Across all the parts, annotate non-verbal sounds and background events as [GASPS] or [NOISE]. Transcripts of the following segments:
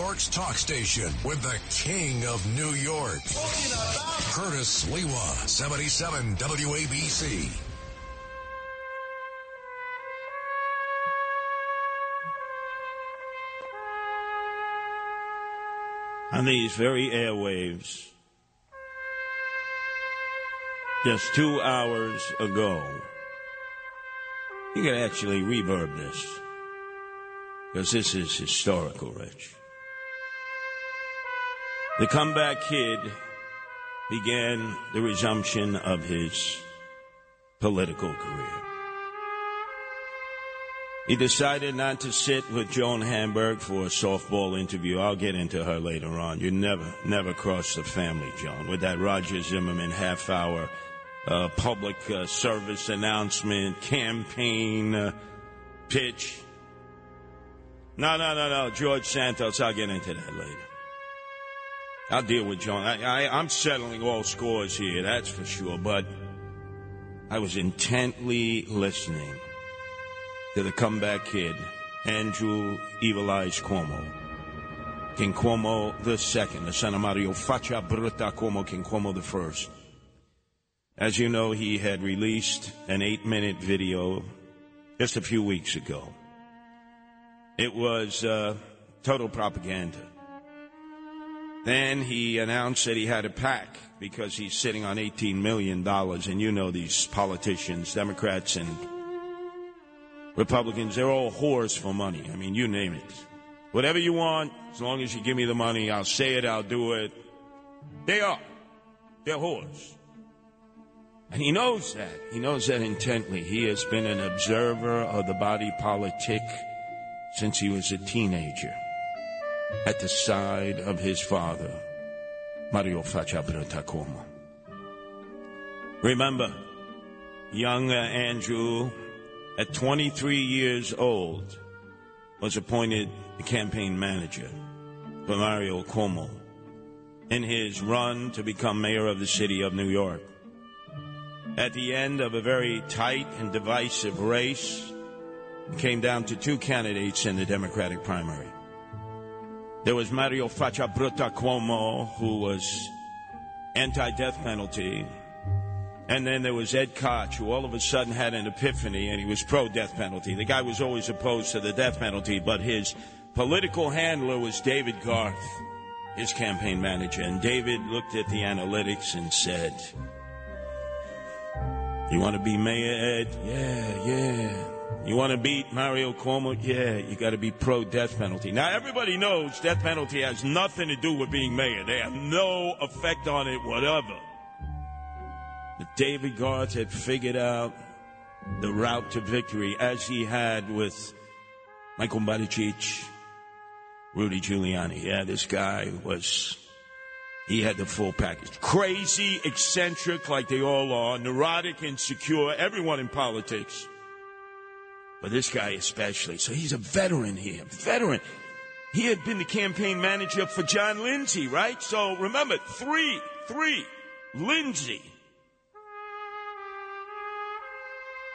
York's talk station with the king of New York. Curtis Sliwa, 77 WABC. On these very airwaves, just two hours ago, you can actually reverb this because this is historical, Rich. The comeback kid began the resumption of his political career. He decided not to sit with Joan Hamburg for a softball interview. I'll get into her later on. You never, never cross the family, Joan, with that Roger Zimmerman half hour uh, public uh, service announcement, campaign uh, pitch. No, no, no, no. George Santos, I'll get into that later. I'll deal with John. I, I, I'm settling all scores here, that's for sure. But I was intently listening to the comeback kid, Andrew Evil Cuomo. King Cuomo the second, the son of Mario Faccia Brutta Cuomo, King Cuomo the first. As you know, he had released an eight minute video just a few weeks ago. It was uh, total propaganda. Then he announced that he had a pack because he's sitting on $18 million. And you know these politicians, Democrats and Republicans, they're all whores for money. I mean, you name it. Whatever you want, as long as you give me the money, I'll say it, I'll do it. They are. They're whores. And he knows that. He knows that intently. He has been an observer of the body politic since he was a teenager at the side of his father, Mario Faccia Brutta Cuomo. Remember, young Andrew, at 23 years old, was appointed the campaign manager for Mario Cuomo in his run to become mayor of the city of New York. At the end of a very tight and divisive race, it came down to two candidates in the Democratic primary. There was Mario Faccia Brutta Cuomo, who was anti-death penalty, and then there was Ed Koch, who all of a sudden had an epiphany and he was pro-death penalty. The guy was always opposed to the death penalty, but his political handler was David Garth, his campaign manager. And David looked at the analytics and said, you want to be mayor, Ed? Yeah, yeah. You want to beat Mario Cuomo? Yeah, you got to be pro death penalty. Now, everybody knows death penalty has nothing to do with being mayor. They have no effect on it, whatever. But David Garth had figured out the route to victory as he had with Michael Buttigieg, Rudy Giuliani. Yeah, this guy was he had the full package. Crazy, eccentric, like they all are, neurotic, insecure, everyone in politics. But this guy especially. So he's a veteran here. Veteran. He had been the campaign manager for John Lindsay, right? So remember, three, three, Lindsay,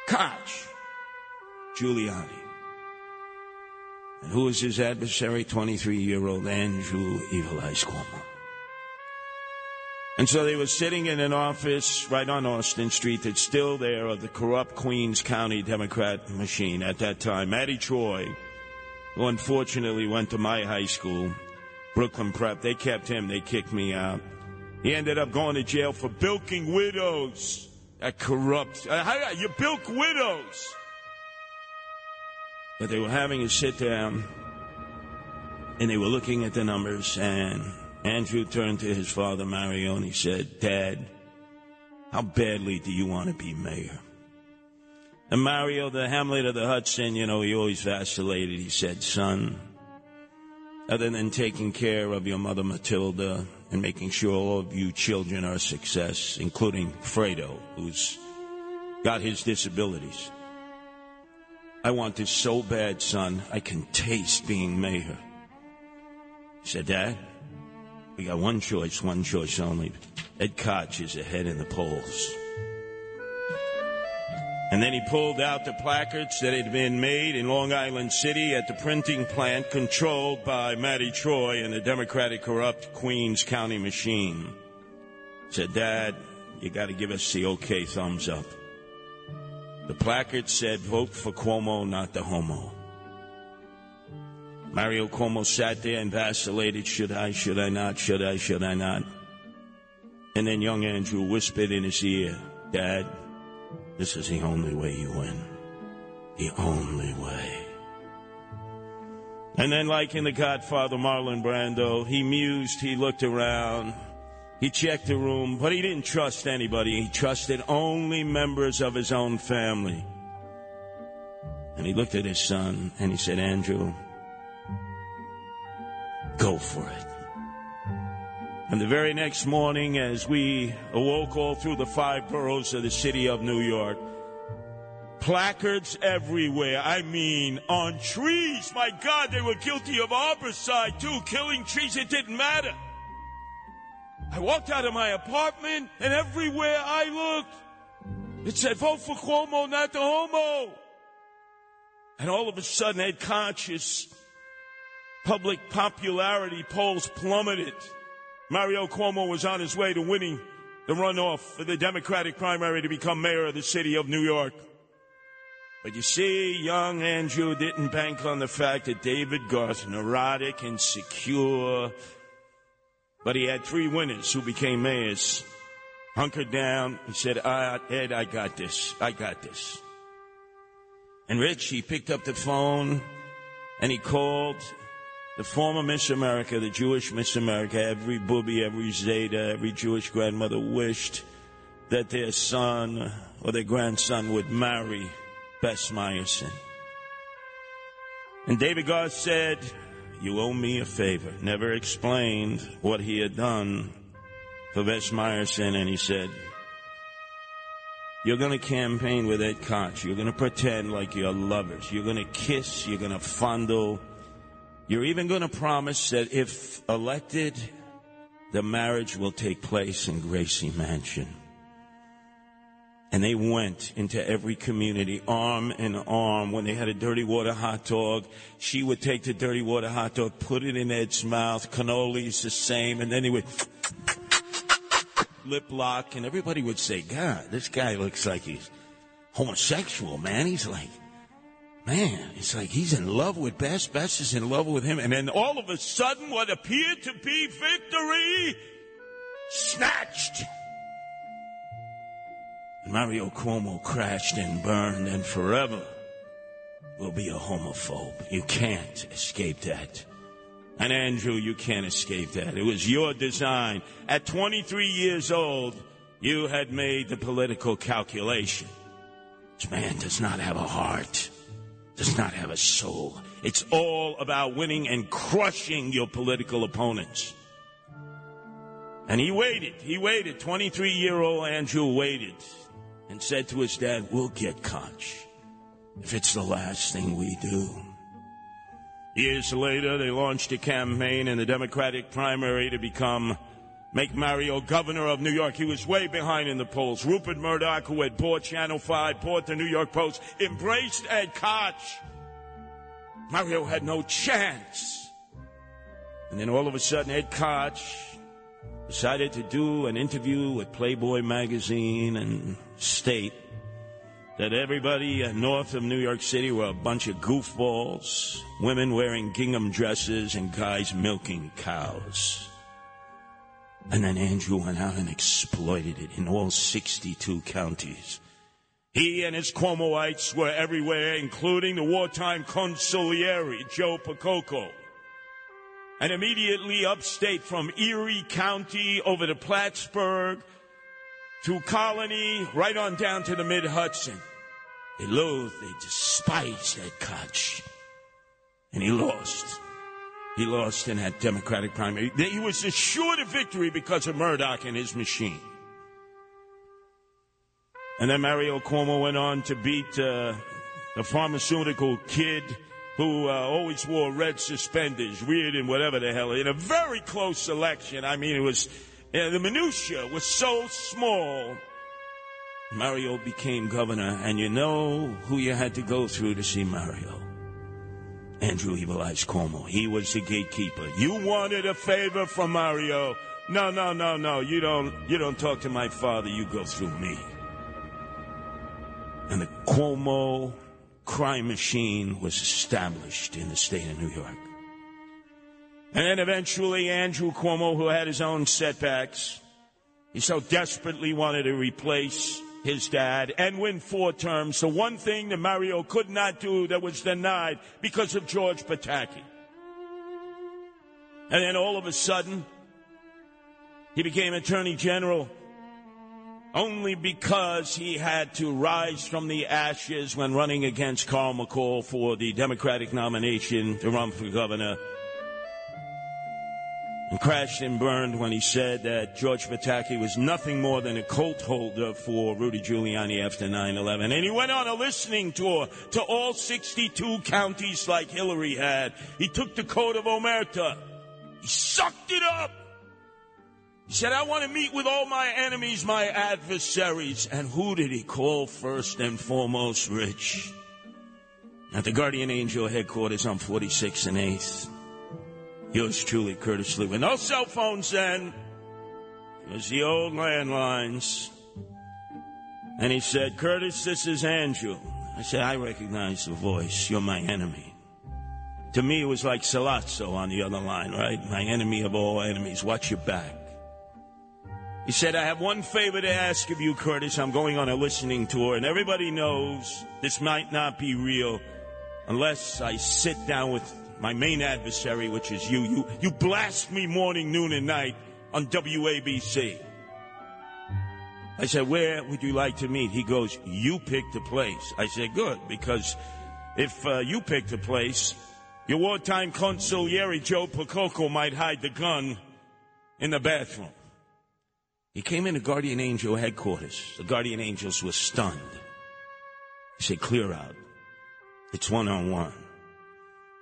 Koch, Giuliani. And who was his adversary? 23 year old Andrew Evil Eyes Cuomo. And so they were sitting in an office right on Austin Street that's still there of the corrupt Queens County Democrat machine at that time. Matty Troy, who unfortunately went to my high school, Brooklyn Prep, they kept him, they kicked me out. He ended up going to jail for bilking widows. That corrupt. Uh, you bilk widows. But they were having a sit down and they were looking at the numbers and Andrew turned to his father, Mario, and he said, Dad, how badly do you want to be mayor? And Mario, the Hamlet of the Hudson, you know, he always vacillated. He said, Son, other than taking care of your mother Matilda and making sure all of you children are a success, including Fredo, who's got his disabilities. I want this so bad, son, I can taste being mayor. He said, Dad, we got one choice, one choice only. Ed Koch is ahead in the polls. And then he pulled out the placards that had been made in Long Island City at the printing plant controlled by Mattie Troy and the Democratic corrupt Queens County machine. Said, Dad, you got to give us the okay thumbs up. The placard said, vote for Cuomo, not the homo. Mario Cuomo sat there and vacillated, should I, should I not, should I, should I not? And then young Andrew whispered in his ear, Dad, this is the only way you win. The only way. And then, like in The Godfather, Marlon Brando, he mused, he looked around, he checked the room, but he didn't trust anybody. He trusted only members of his own family. And he looked at his son and he said, Andrew, go for it. And the very next morning, as we awoke all through the five boroughs of the city of New York, placards everywhere. I mean, on trees. My God, they were guilty of arbicide too, killing trees. It didn't matter. I walked out of my apartment, and everywhere I looked, it said, vote for Cuomo, not the homo. And all of a sudden, Ed Koch's public popularity polls plummeted. Mario Cuomo was on his way to winning the runoff for the Democratic primary to become mayor of the city of New York. But you see, young Andrew didn't bank on the fact that David Garth, neurotic and secure, but he had three winners who became mayors. Hunkered down. He said, ah, Ed, I got this. I got this. And Rich, he picked up the phone and he called the former Miss America, the Jewish Miss America, every booby, every Zeta, every Jewish grandmother wished that their son or their grandson would marry Bess Myerson. And David Garth said, You owe me a favor. Never explained what he had done for Bess Myerson, and he said, You're going to campaign with Ed Koch. You're going to pretend like you're lovers. You're going to kiss. You're going to fondle you're even going to promise that if elected, the marriage will take place in Gracie Mansion. And they went into every community, arm in arm. When they had a dirty water hot dog, she would take the dirty water hot dog, put it in Ed's mouth, cannolis the same, and then he would lip lock, and everybody would say, God, this guy looks like he's homosexual, man. He's like, Man, it's like he's in love with Bess. Bess is in love with him. And then all of a sudden, what appeared to be victory snatched. Mario Cuomo crashed and burned and forever will be a homophobe. You can't escape that. And Andrew, you can't escape that. It was your design. At 23 years old, you had made the political calculation. This man does not have a heart does not have a soul. It's all about winning and crushing your political opponents. And he waited. He waited. 23 year old Andrew waited and said to his dad, We'll get Koch if it's the last thing we do. Years later, they launched a campaign in the Democratic primary to become make Mario governor of New York. He was way behind in the polls. Rupert Murdoch, who had bought Channel 5, bought the New York Post, embraced Ed Koch. Mario had no chance. And then all of a sudden, Ed Koch decided to do an interview with Playboy magazine and state that everybody north of New York City were a bunch of goofballs, women wearing gingham dresses and guys milking cows. And then Andrew went out and exploited it in all 62 counties. He and his Cuomoites were everywhere, including the wartime consigliere, Joe Percoco. And immediately upstate from Erie County over to Plattsburgh to Colonie, right on down to the mid Hudson. They loathed, they despised that Koch. And he lost. He lost in that Democratic primary. He was assured of victory because of Murdoch and his machine. And then Mario Cuomo went on to beat uh, the pharmaceutical kid who uh, always wore red suspenders, weird and whatever the hell, in a very close election. I mean, it was, you know, the minutia was so small Mario became governor, and you know who you had to go through to see Mario. Andrew Evil Eyes Cuomo. He was the gatekeeper. You wanted a favor from Mario. No, no, no, no. You don't you don't talk to my father, you go through me. And the Cuomo crime machine was established in the state of New York. And then eventually Andrew Cuomo, who had his own setbacks, he so desperately wanted to replace his dad and win four terms. The one thing that Mario could not do that was denied because of George Pataki. And then all of a sudden, he became Attorney General only because he had to rise from the ashes when running against Carl McCall for the Democratic nomination to run for governor and crashed and burned when he said that George Pataki was nothing more than a cult holder for Rudy Giuliani after 9 11. And he went on a listening tour to all 62 counties like Hillary had. He took the code of Omerta, he sucked it up. He said, I want to meet with all my enemies, my adversaries. And who did he call first and foremost? Rich. At the Guardian Angel headquarters on 46 and 8th. Yours truly, Curtis Lee. With no cell phones then. It was the old landlines. And he said, Curtis, this is Andrew. I said, I recognize the voice. You're my enemy. To me, it was like Sollozzo on the other line, right? My enemy of all enemies. Watch your back. He said, I have one favor to ask of you, Curtis. I'm going on a listening tour, and everybody knows this might not be real unless I sit down with my main adversary, which is you. You, you blast me morning, noon, and night on WABC. I said, where would you like to meet? He goes, you pick the place. I said, good, because if uh, you pick the place, your wartime consigliere, Joe Percoco, might hide the gun in the bathroom. He came into Guardian Angel headquarters. The Guardian Angels were stunned. He said, clear out. It's one on one.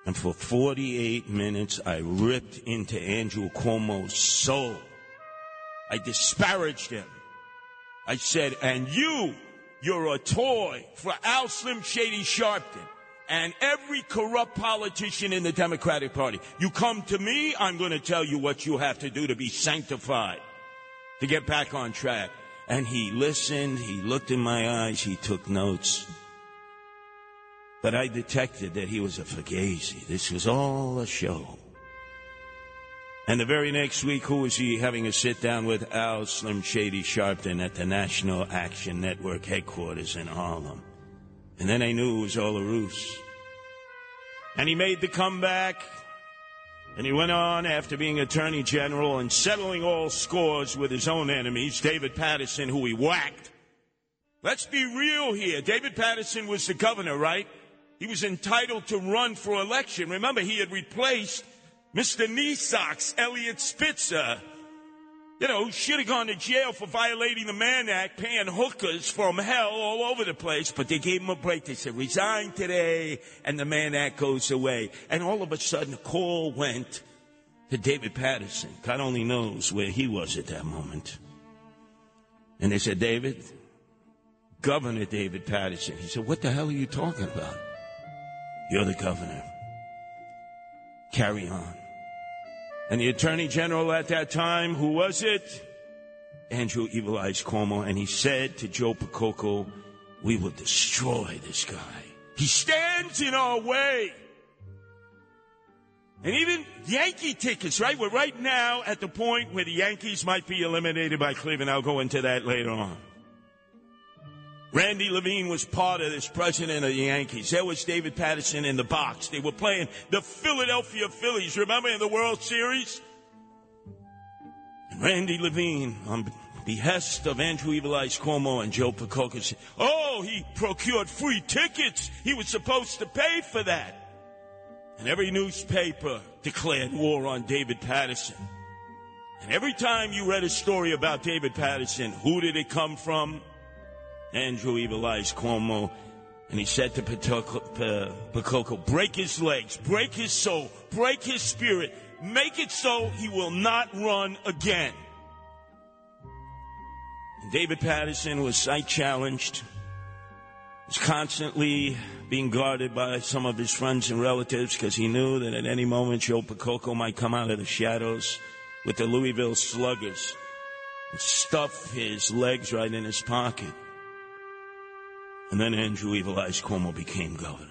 And for 48 minutes, I ripped into Andrew Cuomo's soul. I disparaged him. I said, and you, you're a toy for Al Slim Shady Sharpton and every corrupt politician in the Democratic Party. You come to me, I'm going to tell you what you have to do to be sanctified, to get back on track. And he listened, he looked in my eyes, he took notes. But I detected that he was a fugazi. This was all a show. And the very next week, who was he having a sit down with? Al Slim Shady Sharpton at the National Action Network headquarters in Harlem. And then I knew it was all a ruse. And he made the comeback. And he went on after being Attorney General and settling all scores with his own enemies, David Paterson, who he whacked. Let's be real here. David Paterson was the governor, right? He was entitled to run for election. Remember, he had replaced Mr. Knee Socks, Eliot Spitzer. You know, who should have gone to jail for violating the Mann Act, paying hookers from hell all over the place, but they gave him a break. They said, resign today, and the Mann Act goes away. And all of a sudden, a call went to David Paterson. God only knows where he was at that moment. And they said, David, Governor David Paterson. He said, What the hell are you talking about? You're the governor. Carry on. And the attorney general at that time, who was it? Andrew Evil Eyes Cuomo. And he said to Joe Percoco, we will destroy this guy. He stands in our way. And even Yankee tickets, right? We're right now at the point where the Yankees might be eliminated by Cleveland. I'll go into that later on. Randy Levine was part of this president of the Yankees. There was David Paterson in the box. They were playing the Philadelphia Phillies, remember in the World Series? And Randy Levine, on behest of Andrew Evil Eyes Cuomo and Joe Percoco, said, Oh, he procured free tickets. He was supposed to pay for that. And every newspaper declared war on David Paterson. And every time you read a story about David Paterson, who did it come from? Andrew Evil Eyes Cuomo, and he said to Percoco, uh, break his legs, break his soul, break his spirit, make it so he will not run again. David Paterson was sight challenged, was constantly being guarded by some of his friends and relatives because he knew that at any moment Joe Percoco might come out of the shadows with the Louisville Sluggers and stuff his legs right in his pocket. And then Andrew Evil Eyes Cuomo became governor.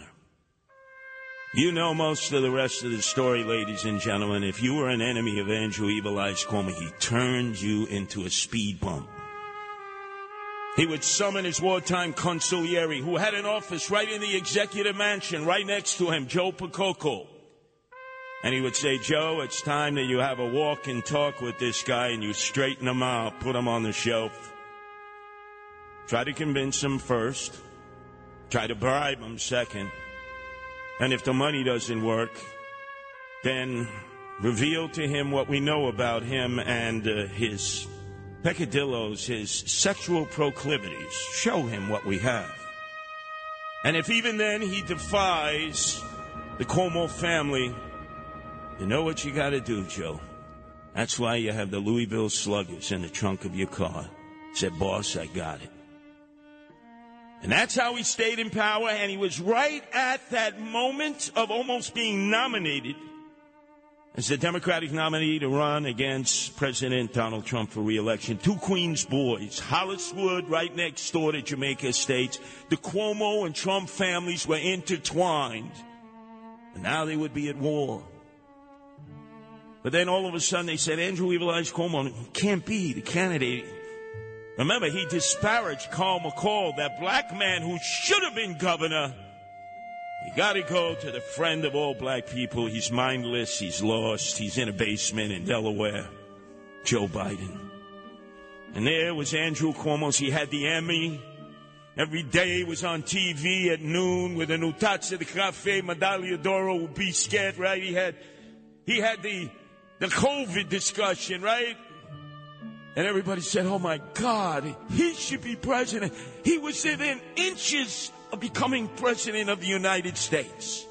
You know most of the rest of the story, ladies and gentlemen. If you were an enemy of Andrew Evil Eyes Cuomo, he turned you into a speed bump. He would summon his wartime consigliere, who had an office right in the executive mansion, right next to him, Joe Percoco. And he would say, Joe, it's time that you have a walk and talk with this guy and you straighten him out, put him on the shelf. Try to convince him first. Try to bribe him second. And if the money doesn't work, then reveal to him what we know about him and uh, his peccadillos, his sexual proclivities. Show him what we have. And if even then he defies the Cuomo family, you know what you got to do, Joe. That's why you have the Louisville Sluggers in the trunk of your car. Said, boss, I got it. And that's how he stayed in power, and he was right at that moment of almost being nominated as the Democratic nominee to run against President Donald Trump for reelection. Two Queens boys, Holliswood right next door to Jamaica Estates. The Cuomo and Trump families were intertwined. And now they would be at war. But then all of a sudden they said Andrew Evil Eyes Cuomo can't be the candidate Remember, he disparaged Carl McCall, that black man who should have been governor. You gotta go to the friend of all black people. He's mindless, he's lost, he's in a basement in Delaware. Joe Biden. And there was Andrew Cuomo. He had the Emmy. Every day was on TV at noon with an Utazza de Cafe, Medaglia d'Oro, would be scared, right? He had, he had the, the COVID discussion, right? And everybody said, Oh my God, he should be president. He was within inches of becoming president of the United States.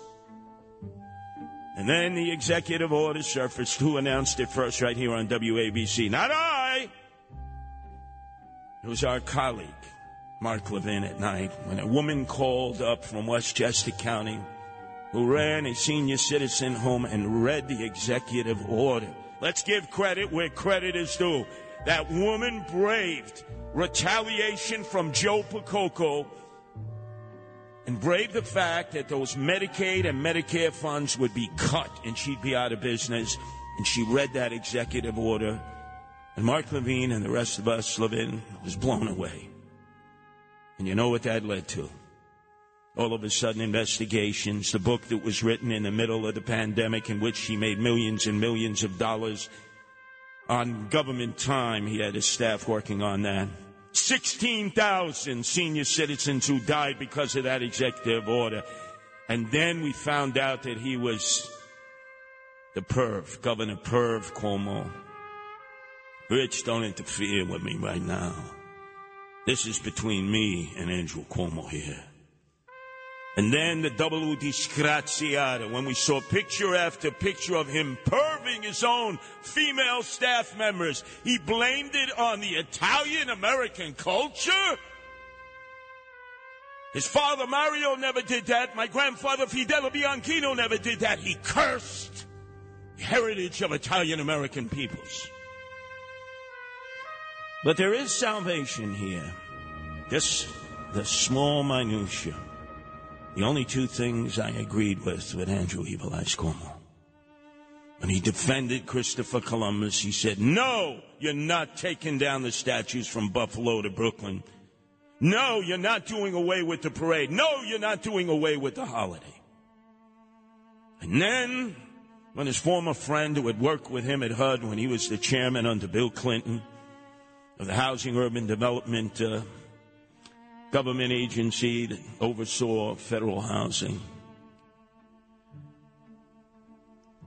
And then the executive order surfaced. Who announced it first right here on WABC? Not I. It was our colleague, Mark Levin, at night when a woman called up from Westchester County who ran a senior citizen home and read the executive order. Let's give credit where credit is due. That woman braved retaliation from Joe Percoco and braved the fact that those Medicaid and Medicare funds would be cut and she'd be out of business. And she read that executive order. And Mark Levine and the rest of us, Levin, was blown away. And you know what that led to? All of a sudden, investigations, the book that was written in the middle of the pandemic in which she made millions and millions of dollars on government time. He had his staff working on that. 16,000 senior citizens who died because of that executive order. And then we found out that he was the perv, Governor Perv Cuomo. Rich, don't interfere with me right now. This is between me and Andrew Cuomo here. And then the double disgraziata, when we saw picture after picture of him perving his own female staff members, he blamed it on the Italian American culture. His father Mario never did that. My grandfather Fidel Bianchino never did that. He cursed the heritage of Italian American peoples. But there is salvation here. Just the small minutia. The only two things I agreed with with Andrew Evil Eyes Cuomo. When he defended Christopher Columbus, he said, No, you're not taking down the statues from Buffalo to Brooklyn. No, you're not doing away with the parade. No, you're not doing away with the holiday. And then, when his former friend who had worked with him at HUD when he was the chairman under Bill Clinton of the Housing Urban Development uh, government agency that oversaw federal housing.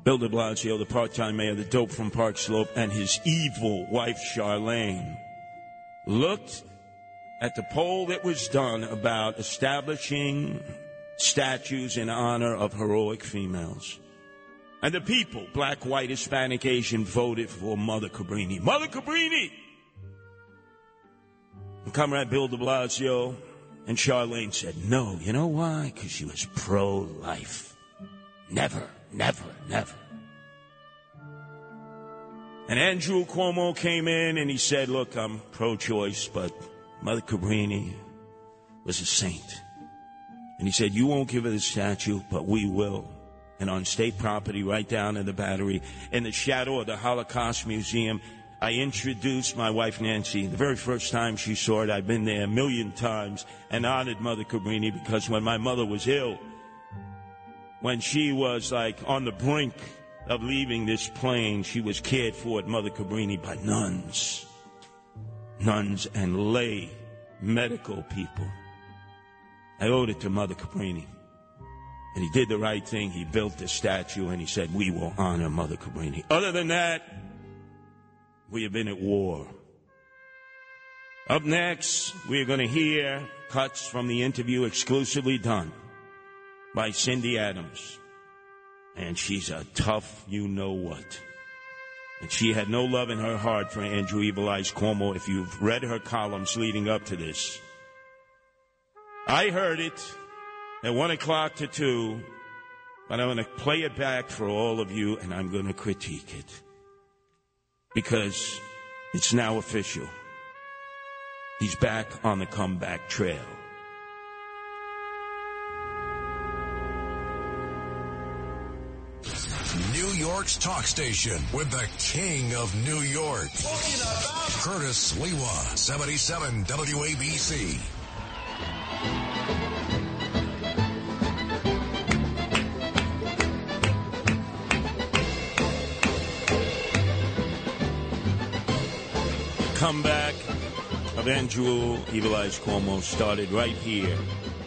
Bill de Blasio, the part time mayor, the dope from Park Slope, and his evil wife, Charlene, looked at the poll that was done about establishing statues in honor of heroic females. And the people, black, white, Hispanic, Asian, voted for Mother Cabrini. Mother Cabrini! Comrade Bill de Blasio and Charlene said no. You know why? Because she was pro life. Never, never, never. And Andrew Cuomo came in and he said, Look, I'm pro choice, but Mother Cabrini was a saint. And he said, You won't give her the statue, but we will. And on state property, right down in the battery, in the shadow of the Holocaust Museum, I introduced my wife Nancy. The very first time she saw it, I've been there a million times and honored Mother Cabrini because when my mother was ill, when she was like on the brink of leaving this plane, she was cared for at Mother Cabrini by nuns, nuns and lay medical people. I owed it to Mother Cabrini. And he did the right thing. He built the statue and he said, We will honor Mother Cabrini. Other than that, we have been at war. Up next, we're going to hear cuts from the interview exclusively done by Cindy Adams. And she's a tough you know what. And she had no love in her heart for Andrew Evil Eyes Cuomo if you've read her columns leading up to this. I heard it at 1 o'clock to 2, but I'm going to play it back for all of you and I'm going to critique it. Because it's now official. He's back on the comeback trail. New York's talk station with the king of New York. Curtis Sliwa, 77 WABC. Comeback of Andrew Evil Eyes Cuomo started right here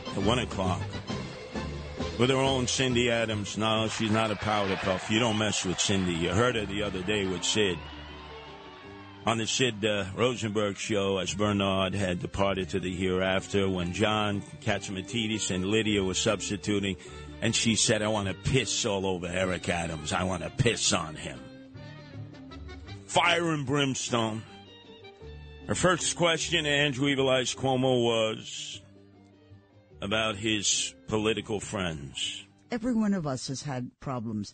at 1 o'clock with her own Cindy Adams. No, she's not a powder puff. You don't mess with Cindy. You heard her the other day with Sid. On the Sid uh, Rosenberg show, as Bernard had departed to the hereafter, when John Catsimatidis and Lydia were substituting, and she said, I want to piss all over Eric Adams. I want to piss on him. Fire and brimstone. Her first question to Andrew Evil Eyes Cuomo was about his political friends. Every one of us has had problems.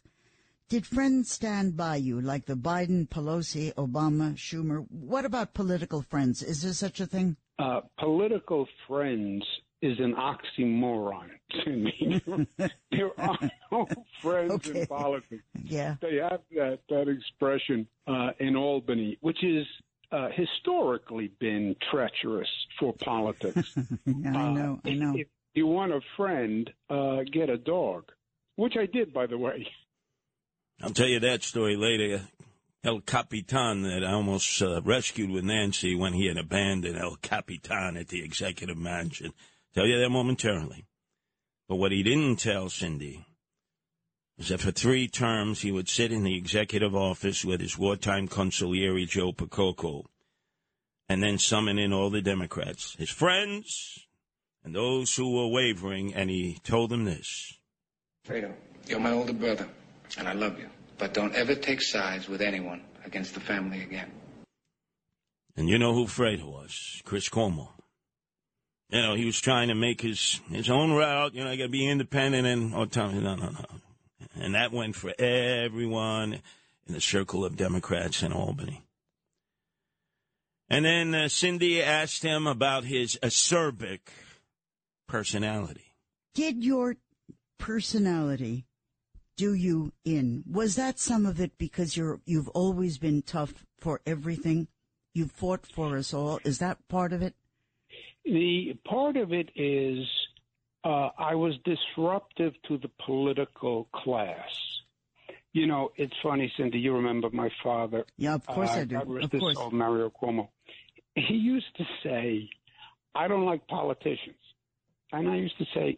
Did friends stand by you, like the Biden, Pelosi, Obama, Schumer? What about political friends? Is there such a thing? Uh, political friends is an oxymoron to me. [LAUGHS] there are no friends Okay. in politics. Yeah. They have that that expression uh, in Albany, which is uh, historically been treacherous for politics. [LAUGHS] Yeah, I know, I Uh, know. If you want a friend, uh, get a dog, which I did, by the way. I'll tell you that story later. El Capitan that I almost uh, rescued with Nancy when he had abandoned El Capitan at the executive mansion. Tell you that momentarily. But what he didn't tell Cindy was that for three terms he would sit in the executive office with his wartime consigliere Joe Percoco and then summon in all the Democrats, his friends, and those who were wavering, and he told them this. Fredo, you're my older brother, and I love you. But don't ever take sides with anyone against the family again. And you know who Fredo was? Chris Cuomo. You know, he was trying to make his his own route. You know, I got to be independent and oh, autonomous. No, no, no. And that went for everyone in the circle of Democrats in Albany. And then uh, Cindy asked him about his acerbic personality. Did your personality do you in? Was that some of it because you're you've always been tough for everything? You fought for us all. Is that part of it? The part of it is uh, I was disruptive to the political class. You know, it's funny, Cindy. You remember my father? Yeah, of course uh, I do. God Of course. soul, Mario Cuomo. He used to say, "I don't like politicians," and I used to say,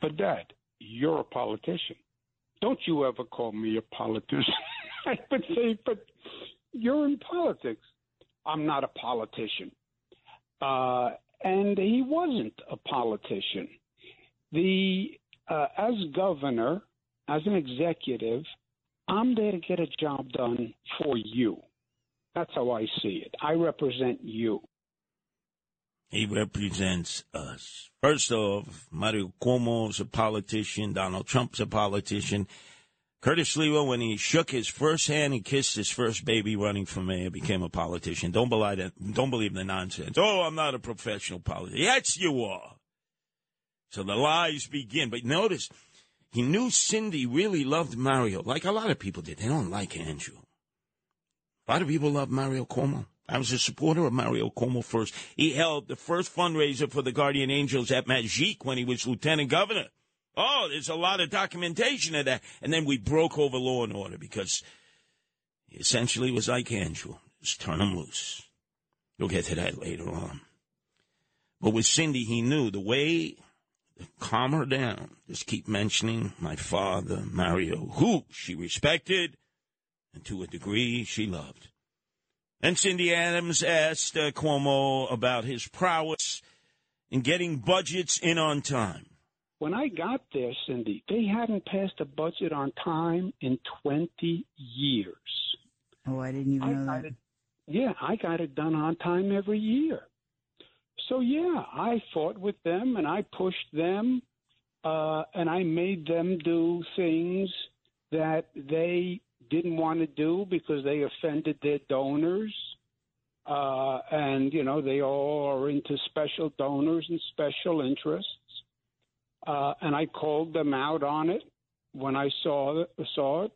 "But Dad, you're a politician. Don't you ever call me a politician?" [LAUGHS] I would say, "But you're in politics. I'm not a politician." Uh, and he wasn't a politician. The uh, as governor, as an executive, I'm there to get a job done for you. That's how I see it. I represent you. He represents us. First off, Mario Cuomo is a politician. Donald Trump's a politician. Curtis Sliwa, when he shook his first hand and kissed his first baby running for mayor, became a politician. Don't believe that. Don't believe the nonsense. Oh, I'm not a professional politician. Yes, you are. So the lies begin. But notice, he knew Cindy really loved Mario, like a lot of people did. They don't like Andrew. A lot of people love Mario Cuomo. I was a supporter of Mario Cuomo first. He held the first fundraiser for the Guardian Angels at Magique when he was lieutenant governor. Oh, there's a lot of documentation of that. And then we broke over law and order because he essentially was like Andrew. Just turn him loose. We'll get to that later on. But with Cindy, he knew the way calm her down. Just keep mentioning my father, Mario, who she respected and to a degree she loved. And Cindy Adams asked uh, Cuomo about his prowess in getting budgets in on time. When I got there, Cindy, they hadn't passed a budget on time in 20 years. Oh, I didn't even know that. It, yeah, I got it done on time every year. So, yeah, I fought with them and I pushed them uh, and I made them do things that they didn't want to do because they offended their donors. Uh, and, you know, they all are into special donors and special interests. Uh, and I called them out on it when I saw it. Saw it.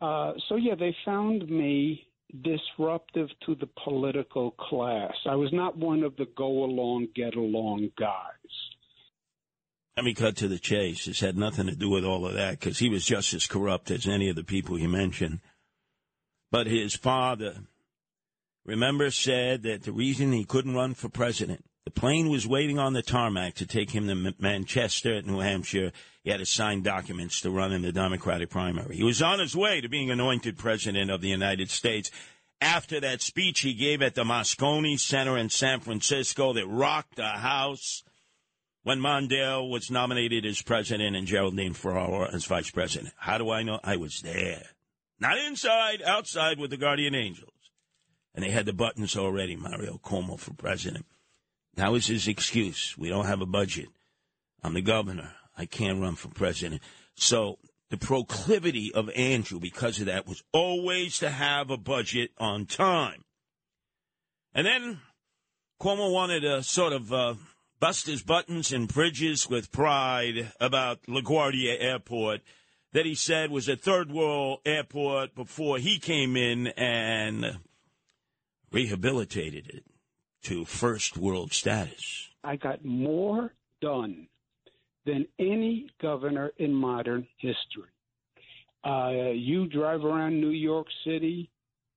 Uh, so, yeah, they found me disruptive to the political class. I was not one of the go along, get along guys. Let me cut to the chase. This had nothing to do with all of that because he was just as corrupt as any of the people you mentioned. But his father, remember, said that the reason he couldn't run for president, the plane was waiting on the tarmac to take him to Manchester, New Hampshire. He had to sign documents to run in the Democratic primary. He was on his way to being anointed president of the United States after that speech he gave at the Moscone Center in San Francisco that rocked the House when Mondale was nominated as president and Geraldine Ferraro as vice president. How do I know? I was there. Not inside, outside with the Guardian Angels. And they had the buttons already, Mario Cuomo for president. That was his excuse. We don't have a budget. I'm the governor. I can't run for president. So the proclivity of Andrew because of that was always to have a budget on time. And then Cuomo wanted to sort of uh, bust his buttons and bridges with pride about LaGuardia Airport that he said was a third world airport before he came in and rehabilitated it to first world status. I got more done than any governor in modern history. Uh, you drive around New York City,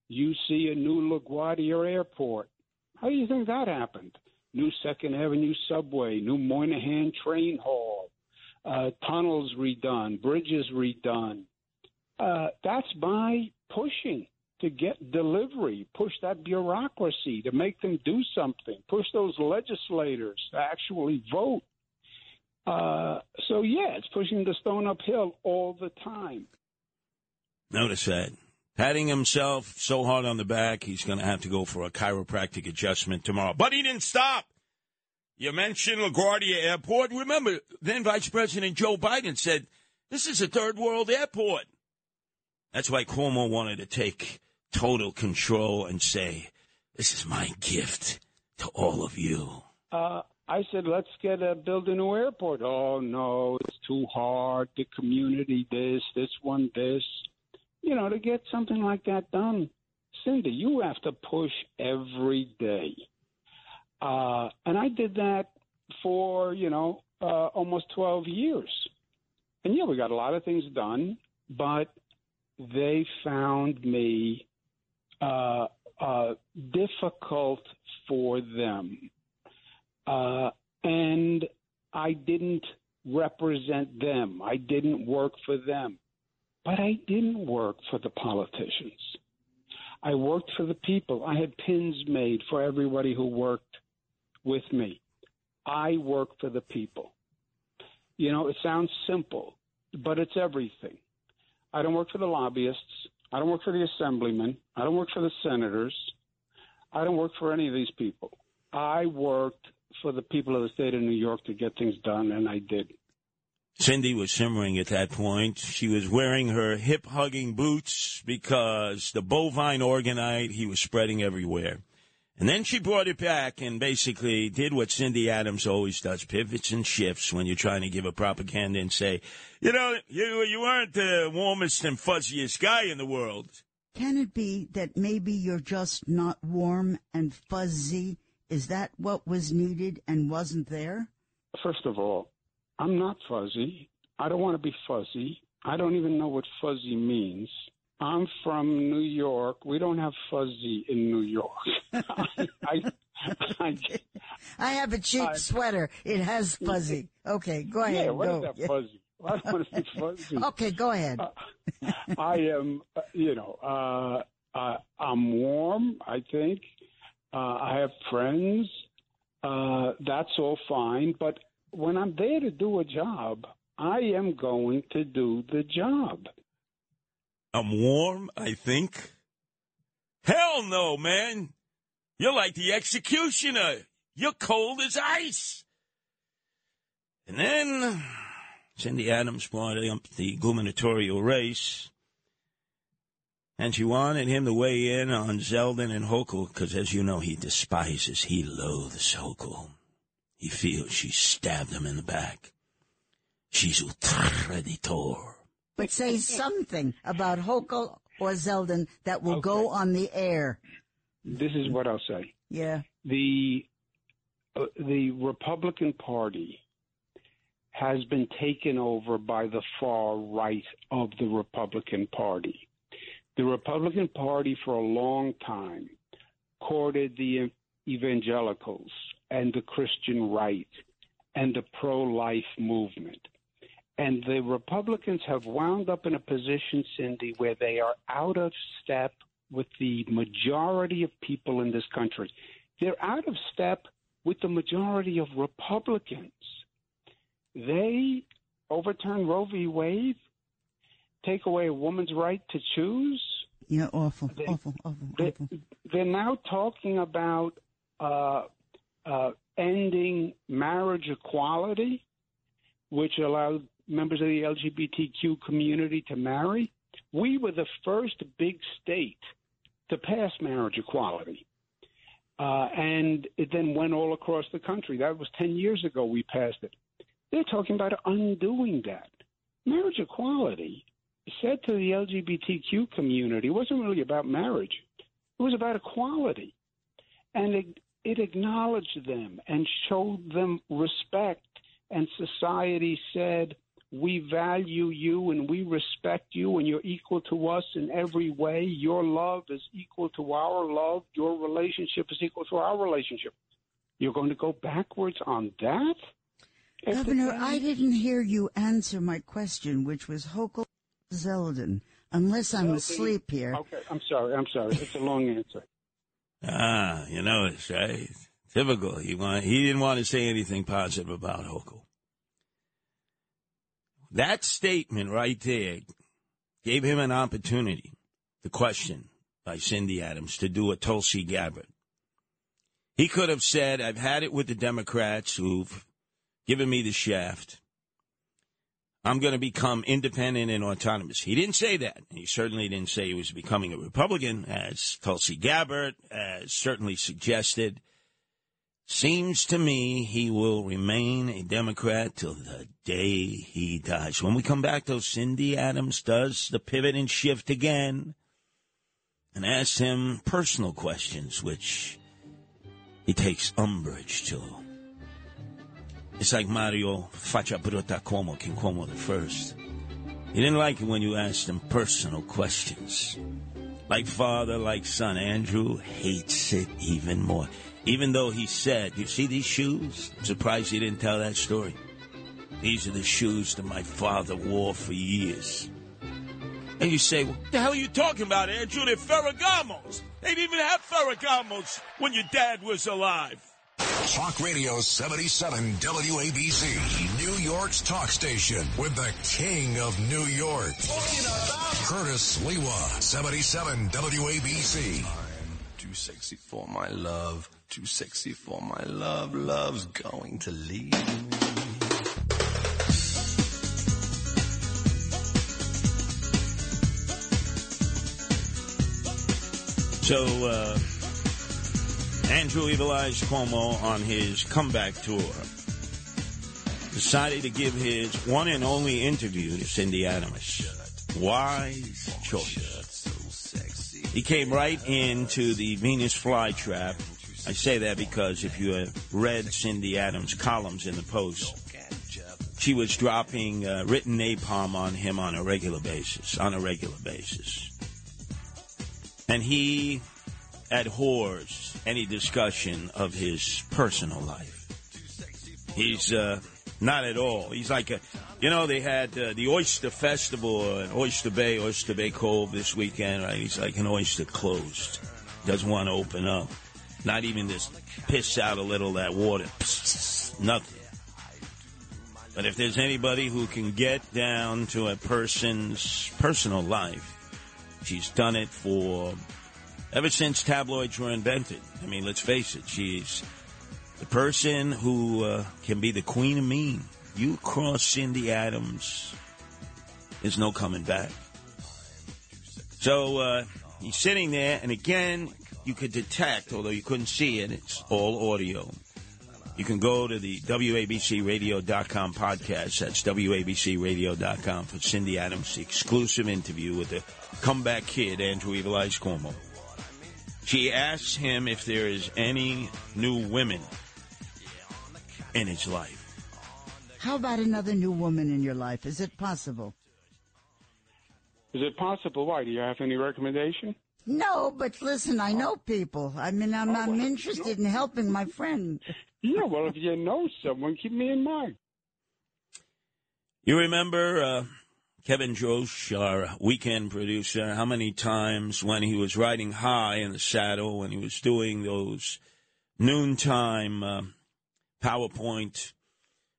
you see a new LaGuardia Airport. How do you think that happened? New Second Avenue subway, new Moynihan train hall, uh, tunnels redone, bridges redone. Uh, that's my pushing to get delivery, push that bureaucracy to make them do something, push those legislators to actually vote. Uh, so, yeah, it's pushing the stone uphill all the time. Notice that. Patting himself so hard on the back, he's going to have to go for a chiropractic adjustment tomorrow. But he didn't stop. You mentioned LaGuardia Airport. Remember, then Vice President Joe Biden said, this is a third world airport. That's why Cuomo wanted to take total control and say, this is my gift to all of you. Uh, I said, let's get a build a new airport. Oh no, it's too hard. The community this, this one this. You know, to get something like that done, Cindy, you have to push every day. Uh, and I did that for you know uh, almost 12 years. And yeah, we got a lot of things done, but they found me uh, uh, difficult for them. Uh, and I didn't represent them. I didn't work for them. But I didn't work for the politicians. I worked for the people. I had pins made for everybody who worked with me. I work for the people. You know, it sounds simple, but it's everything. I don't work for the lobbyists. I don't work for the assemblymen. I don't work for the senators. I don't work for any of these people. I worked for the people of the state of New York to get things done, and I did. Cindy was simmering at that point. She was wearing her hip hugging boots because the bovine organite he was spreading everywhere. And then she brought it back and basically did what Cindy Adams always does pivots and shifts when you're trying to give a propaganda and say, you know, you, you aren't the warmest and fuzziest guy in the world. Can it be that maybe you're just not warm and fuzzy? Is that what was needed and wasn't there? First of all, I'm not fuzzy. I don't want to be fuzzy. I don't even know what fuzzy means. I'm from New York. We don't have fuzzy in New York. [LAUGHS] I, I, I, I, have a cheap sweater. It has fuzzy. Okay, go ahead. Yeah, what go. is that fuzzy? I don't want to be fuzzy. [LAUGHS] Okay, go ahead. Uh, I am, uh, you know, uh, uh, I'm warm, I think. Uh, I have friends. Uh, that's all fine. But when I'm there to do a job, I am going to do the job. I'm warm, I think. Hell no, man. You're like the executioner. You're cold as ice. And then Cindy Adams brought up the gubernatorial race. And she wanted him to weigh in on Zeldin and Hochul, because as you know, he despises, he loathes Hochul. He feels she stabbed him in the back. She's a traditor. But say something about Hochul or Zeldin that will okay. go on the air. This is what I'll say. Yeah. The uh, the Republican Party has been taken over by the far right of the Republican Party. The Republican Party for a long time courted the evangelicals and the Christian right and the pro life movement. And the Republicans have wound up in a position, Cindy, where they are out of step with the majority of people in this country. They're out of step with the majority of Republicans. They overturn Roe v. Wade, take away a woman's right to choose. Yeah, awful, they, awful, awful, they, awful. They're now talking about uh, uh, ending marriage equality, which allowed members of the LGBTQ community to marry. We were the first big state to pass marriage equality. Uh, and it then went all across the country. That was 10 years ago we passed it. They're talking about undoing that. Marriage equality said to the LGBTQ community wasn't really about marriage. It was about equality. And it, it acknowledged them and showed them respect. And society said, we value you and we respect you and you're equal to us in every way. Your love is equal to our love. Your relationship is equal to our relationship. You're going to go backwards on that? Governor, I didn't hear you answer my question, which was Hochul Zeldin, unless I'm Zeldin. asleep here. Okay, I'm sorry. I'm sorry. It's a long answer. Ah, you know it's right. Typical. He want, he didn't want to say anything positive about Hochul. That statement right there gave him an opportunity the question by Cindy Adams to do a Tulsi Gabbard. He could have said, I've had it with the Democrats who've given me the shaft. I'm going to become independent and autonomous. He didn't say that. He certainly didn't say he was becoming a Republican, as Tulsi Gabbard certainly suggested. Seems to me he will remain a Democrat till the day he dies. When we come back, though, Cindy Adams does the pivot and shift again and asks him personal questions, which he takes umbrage to. It's like Mario Faccia Brutta Cuomo, King Cuomo the first. He didn't like it when you asked him personal questions. Like father, like son, Andrew hates it even more. Even though he said, You see these shoes? I'm surprised he didn't tell that story. These are the shoes that my father wore for years. And you say, What the hell are you talking about, Andrew? They're Ferragamos. They didn't even have Ferragamos when your dad was alive. Talk Radio 77 WABC, New York's talk station with the king of New York. Curtis Sliwa, 77 WABC. Too sexy for my love, too sexy for my love, love's going to leave me. So, uh, Andrew Evil Eyes Cuomo on his comeback tour decided to give his one and only interview to Cindy Adams. Wise choice. He came right into the Venus flytrap. I say that because if you read Cindy Adams' columns in the Post, she was dropping uh, written napalm on him on a regular basis, on a regular basis. And he abhors any discussion of his personal life. He's uh, not at all. He's like a, you know, they had uh, the Oyster Festival in Oyster Bay, Oyster Bay Cove this weekend, right? He's like an oyster closed. Doesn't want to open up. Not even just piss out a little that water. [LAUGHS] Nothing. But if there's anybody who can get down to a person's personal life, she's done it for ever since tabloids were invented. I mean, let's face it, she's the person who uh, can be the queen of mean. You cross Cindy Adams, there's no coming back. So uh, he's sitting there, and again, you could detect, although you couldn't see it, it's all audio. You can go to the WABCRadio.com podcast. That's WABCRadio.com for Cindy Adams' exclusive interview with the comeback kid, Andrew Evil Cuomo. She asks him if there is any new women in his life. How about another new woman in your life? Is it possible? Is it possible? Why? Do you have any recommendation? No, but listen, I know people. I mean, I'm, Oh, I'm well, interested in helping my friend. Yeah, well, if you know someone, keep me in mind. You remember uh, Kevin Josh, our weekend producer, how many times when he was riding high in the saddle, when he was doing those noontime uh, PowerPoint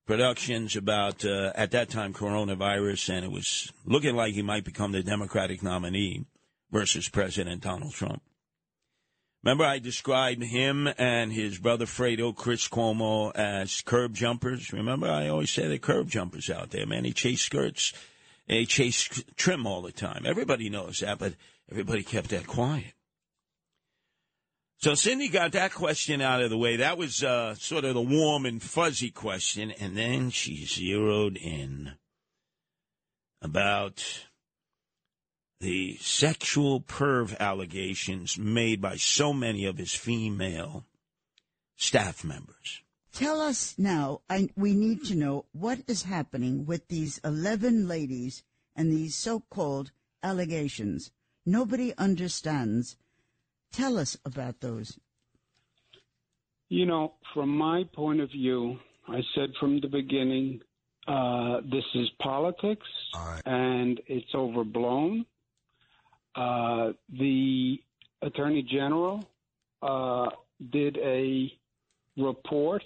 productions about, uh, at that time, coronavirus, and it was looking like he might become the Democratic nominee versus President Donald Trump. Remember, I described him and his brother Fredo, Chris Cuomo, as curb jumpers. Remember, I always say they're curb jumpers out there, man. They chase skirts, they chase trim all the time. Everybody knows that, but everybody kept that quiet. So Cindy got that question out of the way. That was uh, sort of the warm and fuzzy question, and then she zeroed in about the sexual perv allegations made by so many of his female staff members. Tell us now, I, we need to know what is happening with these 11 ladies and these so-called allegations. Nobody understands. Tell us about those. You know, from my point of view, I said from the beginning, uh, this is politics and it's overblown. Uh, the Attorney General uh, did a report,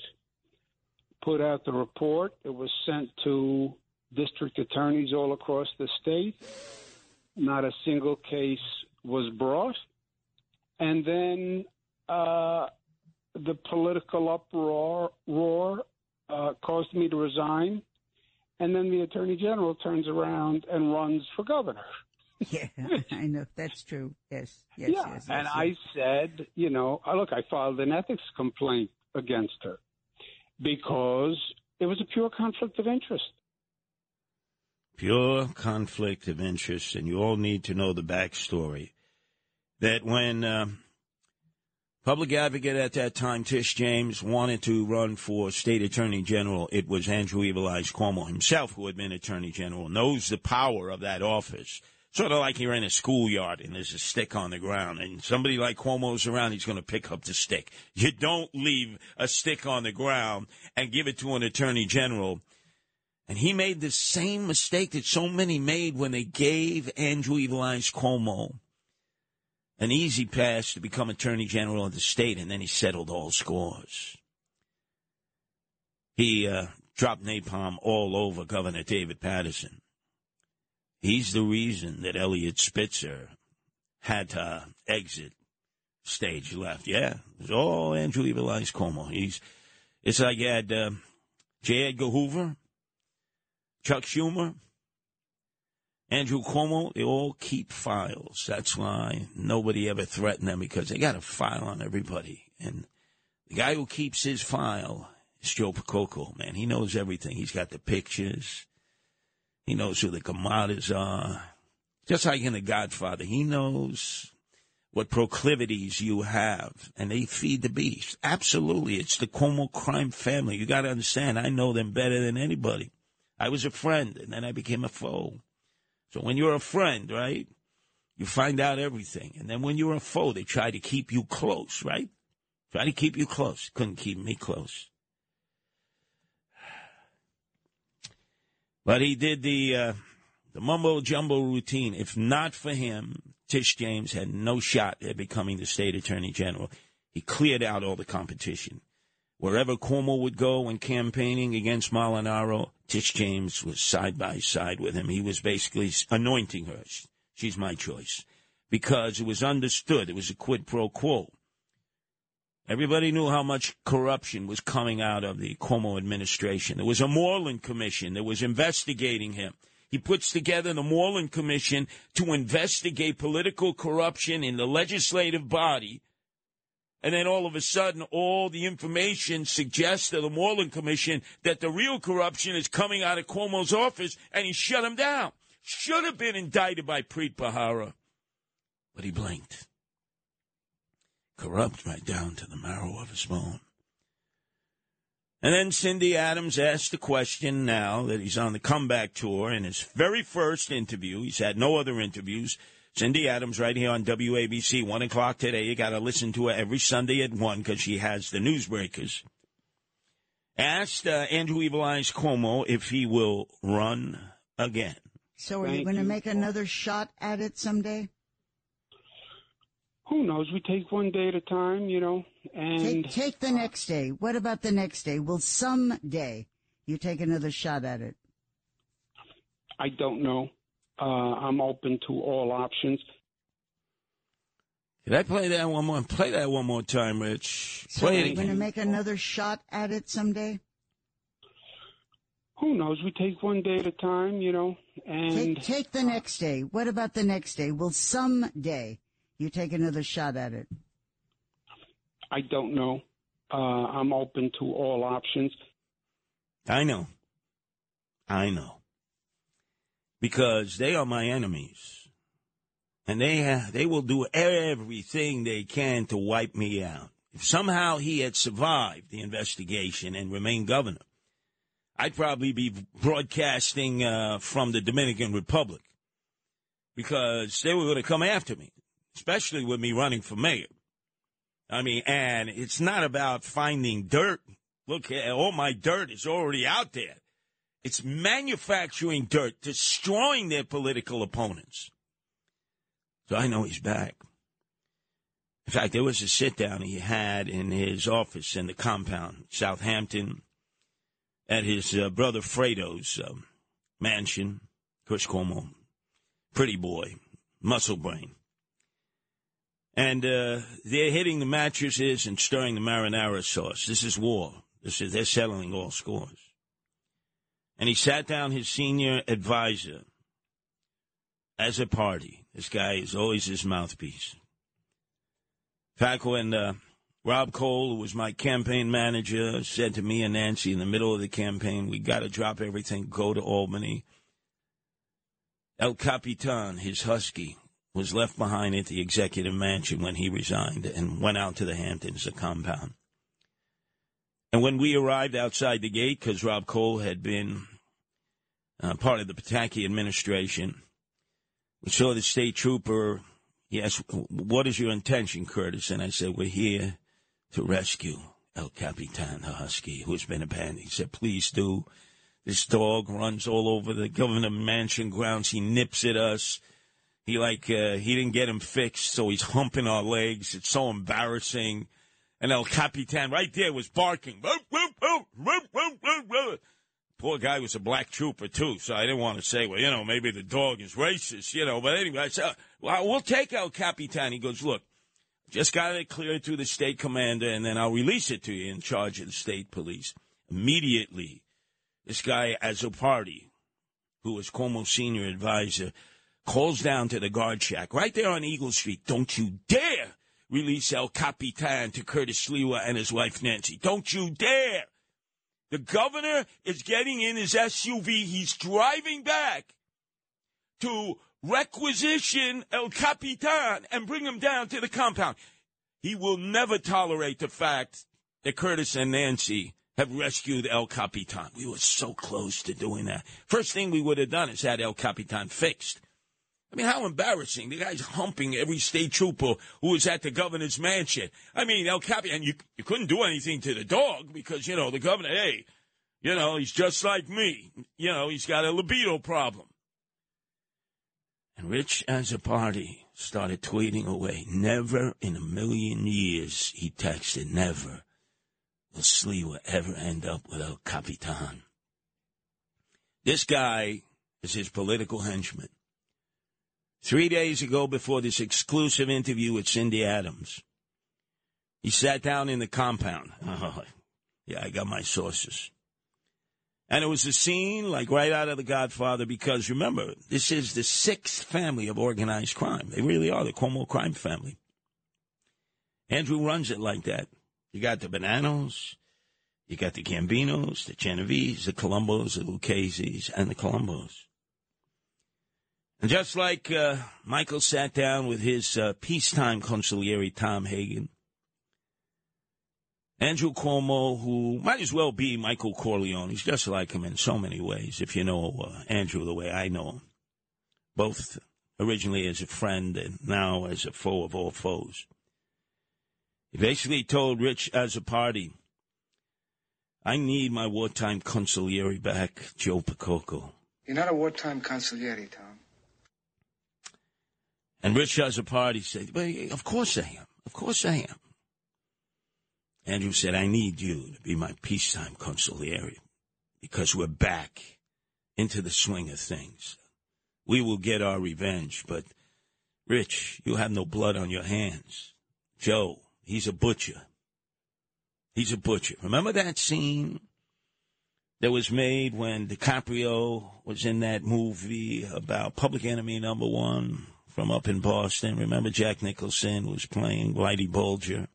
put out the report. It was sent to district attorneys all across the state. Not a single case was brought. And then uh, the political uproar roar, uh, caused me to resign. And then the Attorney General turns around and runs for governor. Yeah, [LAUGHS] I know that's true. Yes, yes, yeah, yes. and yes, I said, you know, uh, look, I filed an ethics complaint against her because it was a pure conflict of interest. Pure conflict of interest, and you all need to know the backstory. That when uh, public advocate at that time, Tish James, wanted to run for state attorney general, it was Andrew Evil Eyes Cuomo himself who had been attorney general, knows the power of that office. Sort of like you're in a schoolyard and there's a stick on the ground, and somebody like Cuomo's around, he's going to pick up the stick. You don't leave a stick on the ground and give it to an attorney general. And he made the same mistake that so many made when they gave Andrew Evil Eyes Cuomo an easy pass to become attorney general of the state, and then he settled all scores. He uh, dropped napalm all over Governor David Paterson. He's the reason that Eliot Spitzer had to exit stage left. Yeah, it's all Andrew Evil Eyes Cuomo. He's it's like you had uh, J. Edgar Hoover, Chuck Schumer, Andrew Cuomo. They all keep files. That's why nobody ever threatened them because they got a file on everybody. And the guy who keeps his file is Joe Percoco. Man, he knows everything. He's got the pictures. He knows who the commodities are. Just like in The Godfather, he knows what proclivities you have, and they feed the beast. Absolutely. It's the Cuomo crime family. You got to understand, I know them better than anybody. I was a friend, and then I became a foe. So when you're a friend, right, you find out everything. And then when you're a foe, they try to keep you close, right? Try to keep you close. Couldn't keep me close. But he did the uh, the mumbo jumbo routine. If not for him, Tish James had no shot at becoming the state attorney general. He cleared out all the competition. Wherever Cuomo would go when campaigning against Molinaro, Tish James was side by side with him. He was basically anointing her. She's my choice. Because it was understood. It was a quid pro quo. Everybody knew how much corruption was coming out of the Cuomo administration. There was a Moreland Commission that was investigating him. He puts together the Moreland Commission to investigate political corruption in the legislative body. And then all of a sudden, all the information suggests to the Moreland Commission that the real corruption is coming out of Cuomo's office, and he shut him down. Should have been indicted by Preet Bharara, but he blinked corrupt right down to the marrow of his bone. And then Cindy Adams asked the question now that he's on the comeback tour in his very first interview. He's had no other interviews. Cindy Adams right here on WABC, 1 o'clock today. You got to listen to her every Sunday at 1 because she has the newsbreakers. Asked uh, Andrew Evil Eyes Cuomo if he will run again. So are Thank you going to make another shot at it someday? who knows? We take one day at a time, you know, and take, take the next day. What about the next day? Will someday you take another shot at it? I don't know. Uh, I'm open to all options. Did I play that one more? Play that one more time, Rich. So play are you going to make another shot at it someday? Who knows? We take one day at a time, you know, and take, take the next day. What about the next day? Will someday you take another shot at it? I don't know. Uh, I'm open to all options. I know. I know. Because they are my enemies. And they ha- they will do everything they can to wipe me out. If somehow he had survived the investigation and remained governor, I'd probably be broadcasting uh, from the Dominican Republic because they were going to come after me especially with me running for mayor. I mean, and it's not about finding dirt. Look, all my dirt is already out there. It's manufacturing dirt, destroying their political opponents. So I know he's back. In fact, there was a sit down he had in his office in the compound, Southampton, at his uh, brother Fredo's uh, mansion, Chris Cuomo. Pretty boy, muscle brain. And uh, they're hitting the mattresses and stirring the marinara sauce. This is war. This is they're settling all scores. And he sat down his senior advisor Azzopardi. This guy is always his mouthpiece. In fact, when uh, Rob Cole, who was my campaign manager, said to me and Nancy in the middle of the campaign, "We got to drop everything, go to Albany." El Capitan, his husky, was left behind at the executive mansion when he resigned and went out to the Hamptons, the compound. And when we arrived outside the gate, because Rob Cole had been uh, part of the Pataki administration, we saw the state trooper. He asked, What is your intention, Curtis? And I said, We're here to rescue El Capitan, the husky, who's been abandoned. He said, Please do. This dog runs all over the governor mansion grounds. He nips at us. He like uh, he didn't get him fixed, so he's humping our legs. It's so embarrassing. And El Capitan right there was barking. Poor guy was a black trooper too, so I didn't want to say, well, you know, maybe the dog is racist, you know. But anyway, I said, uh, well, we'll take El Capitan. He goes, look, Just got it cleared through the state commander, and then I'll release it to you in charge of the state police. Immediately, this guy, Azzopardi, who was Cuomo's senior advisor, calls down to the guard shack right there on Eagle Street. Don't you dare release El Capitan to Curtis Sliwa and his wife Nancy. Don't you dare. The governor is getting in his SUV. He's driving back to requisition El Capitan and bring him down to the compound. He will never tolerate the fact that Curtis and Nancy have rescued El Capitan. We were so close to doing that. First thing we would have done is had El Capitan fixed. I mean, how embarrassing. The guy's humping every state trooper who was at the governor's mansion. I mean, El Capitan, you, you couldn't do anything to the dog because, you know, the governor, hey, you know, he's just like me. You know, he's got a libido problem. And Rich Azzopardi started tweeting away. Never in a million years, he texted, never will Sliwa ever end up with El Capitan. This guy is his political henchman. Three days ago, before this exclusive interview with Cindy Adams, he sat down in the compound. [LAUGHS] Oh, yeah, I got my sources. And it was a scene like right out of The Godfather because remember, this is the sixth family of organized crime. They really are the Cuomo crime family. Andrew runs it like that. You got the Bonannos, you got the Gambinos, the Genovese, the Colombos, the Lucchese's, and the Colombos. And just like uh, Michael sat down with his uh, peacetime consigliere, Tom Hagen, Andrew Cuomo, who might as well be Michael Corleone, he's just like him in so many ways, if you know uh, Andrew the way I know him. Both originally as a friend and now as a foe of all foes. He basically told Rich Azzopardi, I need my wartime consigliere back, Joe Percoco. You're not a wartime consigliere, Tom. And Rich Azzopardi said, well, of course I am. Of course I am. Andrew said, I need you to be my peacetime consigliere because we're back into the swing of things. We will get our revenge, but Rich, you have no blood on your hands. Joe, he's a butcher. He's a butcher. Remember that scene that was made when DiCaprio was in that movie about Public Enemy Number One? From up in Boston. Remember Jack Nicholson was playing Whitey Bulger?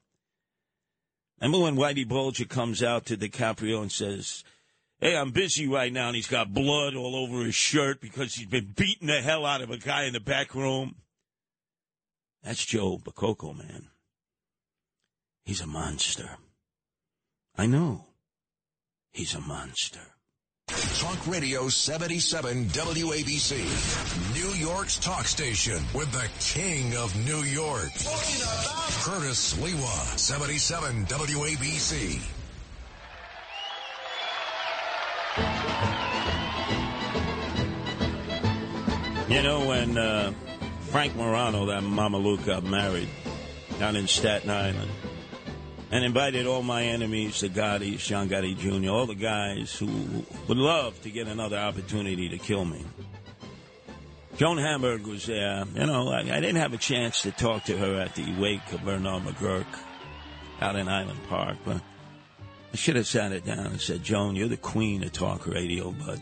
Remember when Whitey Bulger comes out to DiCaprio and says, Hey, I'm busy right now, and he's got blood all over his shirt because he's been beating the hell out of a guy in the back room. That's Joe Percoco, man. He's a monster. I know. He's a monster. Talk Radio 77 WABC. New York's talk station with the king of New York. Curtis Sliwa, 77 WABC. You know, when uh, Frank Morano, that Mama Luca, married down in Staten Island, and invited all my enemies, the Gottis, John Gotti Jr., all the guys who would love to get another opportunity to kill me. Joan Hamburg was there. You know, I, I, didn't have a chance to talk to her at the wake of Bernard McGuirk out in Island Park, but I should have sat her down and said, Joan, you're the queen of talk radio, but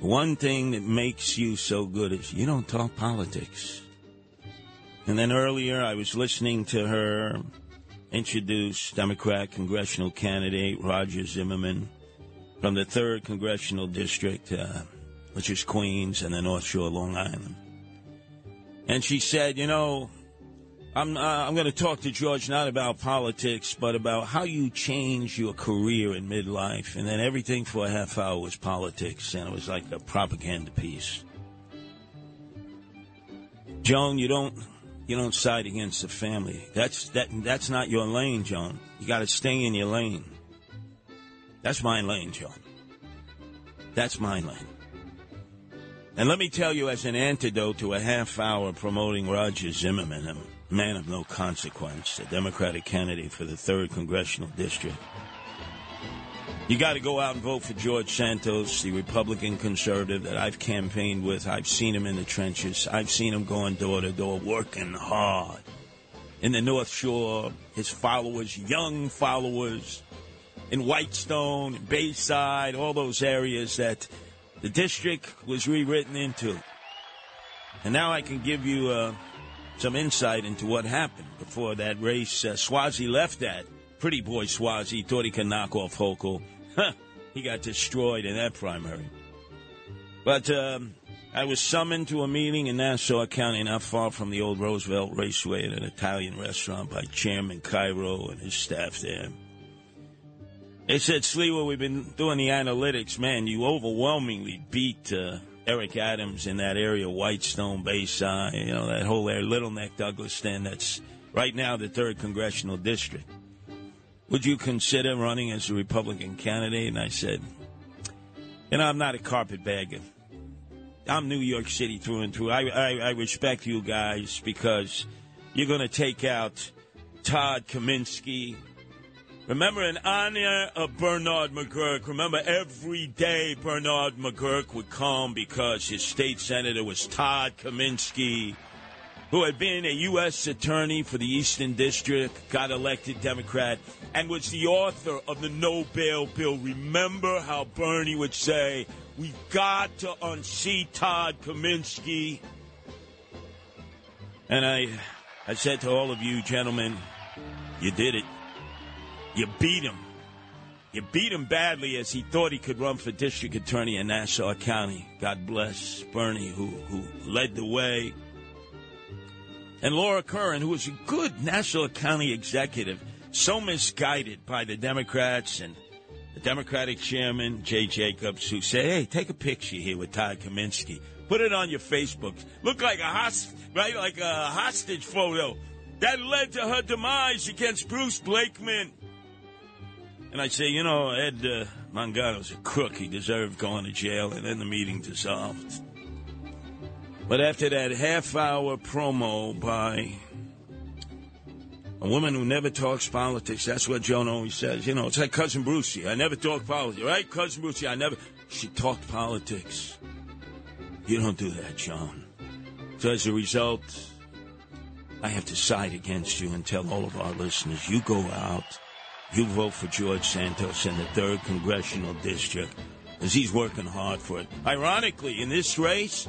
one thing that makes you so good is you don't talk politics. And then earlier I was listening to her introduced Democrat congressional candidate Roger Zimmerman from the 3rd Congressional District, uh, which is Queens and the North Shore, Long Island. And she said, you know, I'm, uh, I'm going to talk to George not about politics, but about how you change your career in midlife. And then everything for a half hour was politics, and it was like a propaganda piece. Joan, you don't you don't side against the family. That's that that's not your lane, John. You got to stay in your lane. That's my lane, John. That's my lane. And let me tell you, as an antidote to a half hour promoting Roger Zimmerman, a man of no consequence, a Democratic candidate for the 3rd Congressional District, you got to go out and vote for George Santos, the Republican conservative that I've campaigned with. I've seen him in the trenches. I've seen him going door to door, working hard. in the North Shore, his followers, young followers, in Whitestone, in Bayside, all those areas that the district was rewritten into. And now I can give you uh, some insight into what happened before that race. Uh, Suozzi left that. Pretty boy Suozzi thought he could knock off Hochul. [LAUGHS] he got destroyed in that primary. But um, I was summoned to a meeting in Nassau County, not far from the old Roosevelt Raceway, at an Italian restaurant by Chairman Cairo and his staff there. They said, Sliwa, we've been doing the analytics. Man, you overwhelmingly beat uh, Eric Adams in that area, Whitestone, Bayside, you know, that whole area, Little Neck, Douglas, Douglaston. That's right now the third congressional district. Would you consider running as a Republican candidate? And I said, you know, I'm not a carpetbagger. I'm New York City through and through. I, I, I respect you guys because you're going to take out Todd Kaminsky, Remember, in honor of Bernard McGuirk, remember every day Bernard McGuirk would come because his state senator was Todd Kaminsky, who had been a U.S. attorney for the Eastern District, got elected Democrat, and was the author of the No Bail Bill. Remember how Bernie would say, We've got to unseat Todd Kaminsky. And I, I said to all of you gentlemen, you did it. You beat him. You beat him badly as he thought he could run for district attorney in Nassau County. God bless Bernie, who, who led the way. And Laura Curran, who was a good Nassau County executive, so misguided by the Democrats and the Democratic chairman, Jay Jacobs, who said, hey, take a picture here with Todd Kaminsky. Put it on your Facebook. Look like a host, right? Like a hostage photo. That led to her demise against Bruce Blakeman. And I say, you know, Ed uh, Mangano's a crook. He deserved going to jail, and then the meeting dissolved. But after that half hour promo by a woman who never talks politics, that's what Joan always says. You know, it's like Cousin Brucey. I never talk politics, right? Cousin Brucey, I never. She talked politics. You don't do that, John. So as a result, I have to side against you and tell all of our listeners you go out you vote for George Santos in the 3rd Congressional District because he's working hard for it. Ironically, in this race,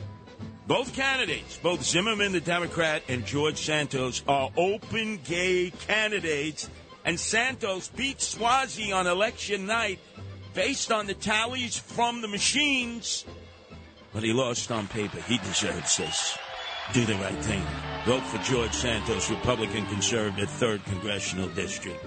both candidates, both Zimmerman, the Democrat, and George Santos, are open gay candidates. And Santos beat Suozzi on election night based on the tallies from the machines. But he lost on paper. He deserves this. Do the right thing. Vote for George Santos, Republican conservative, 3rd Congressional District.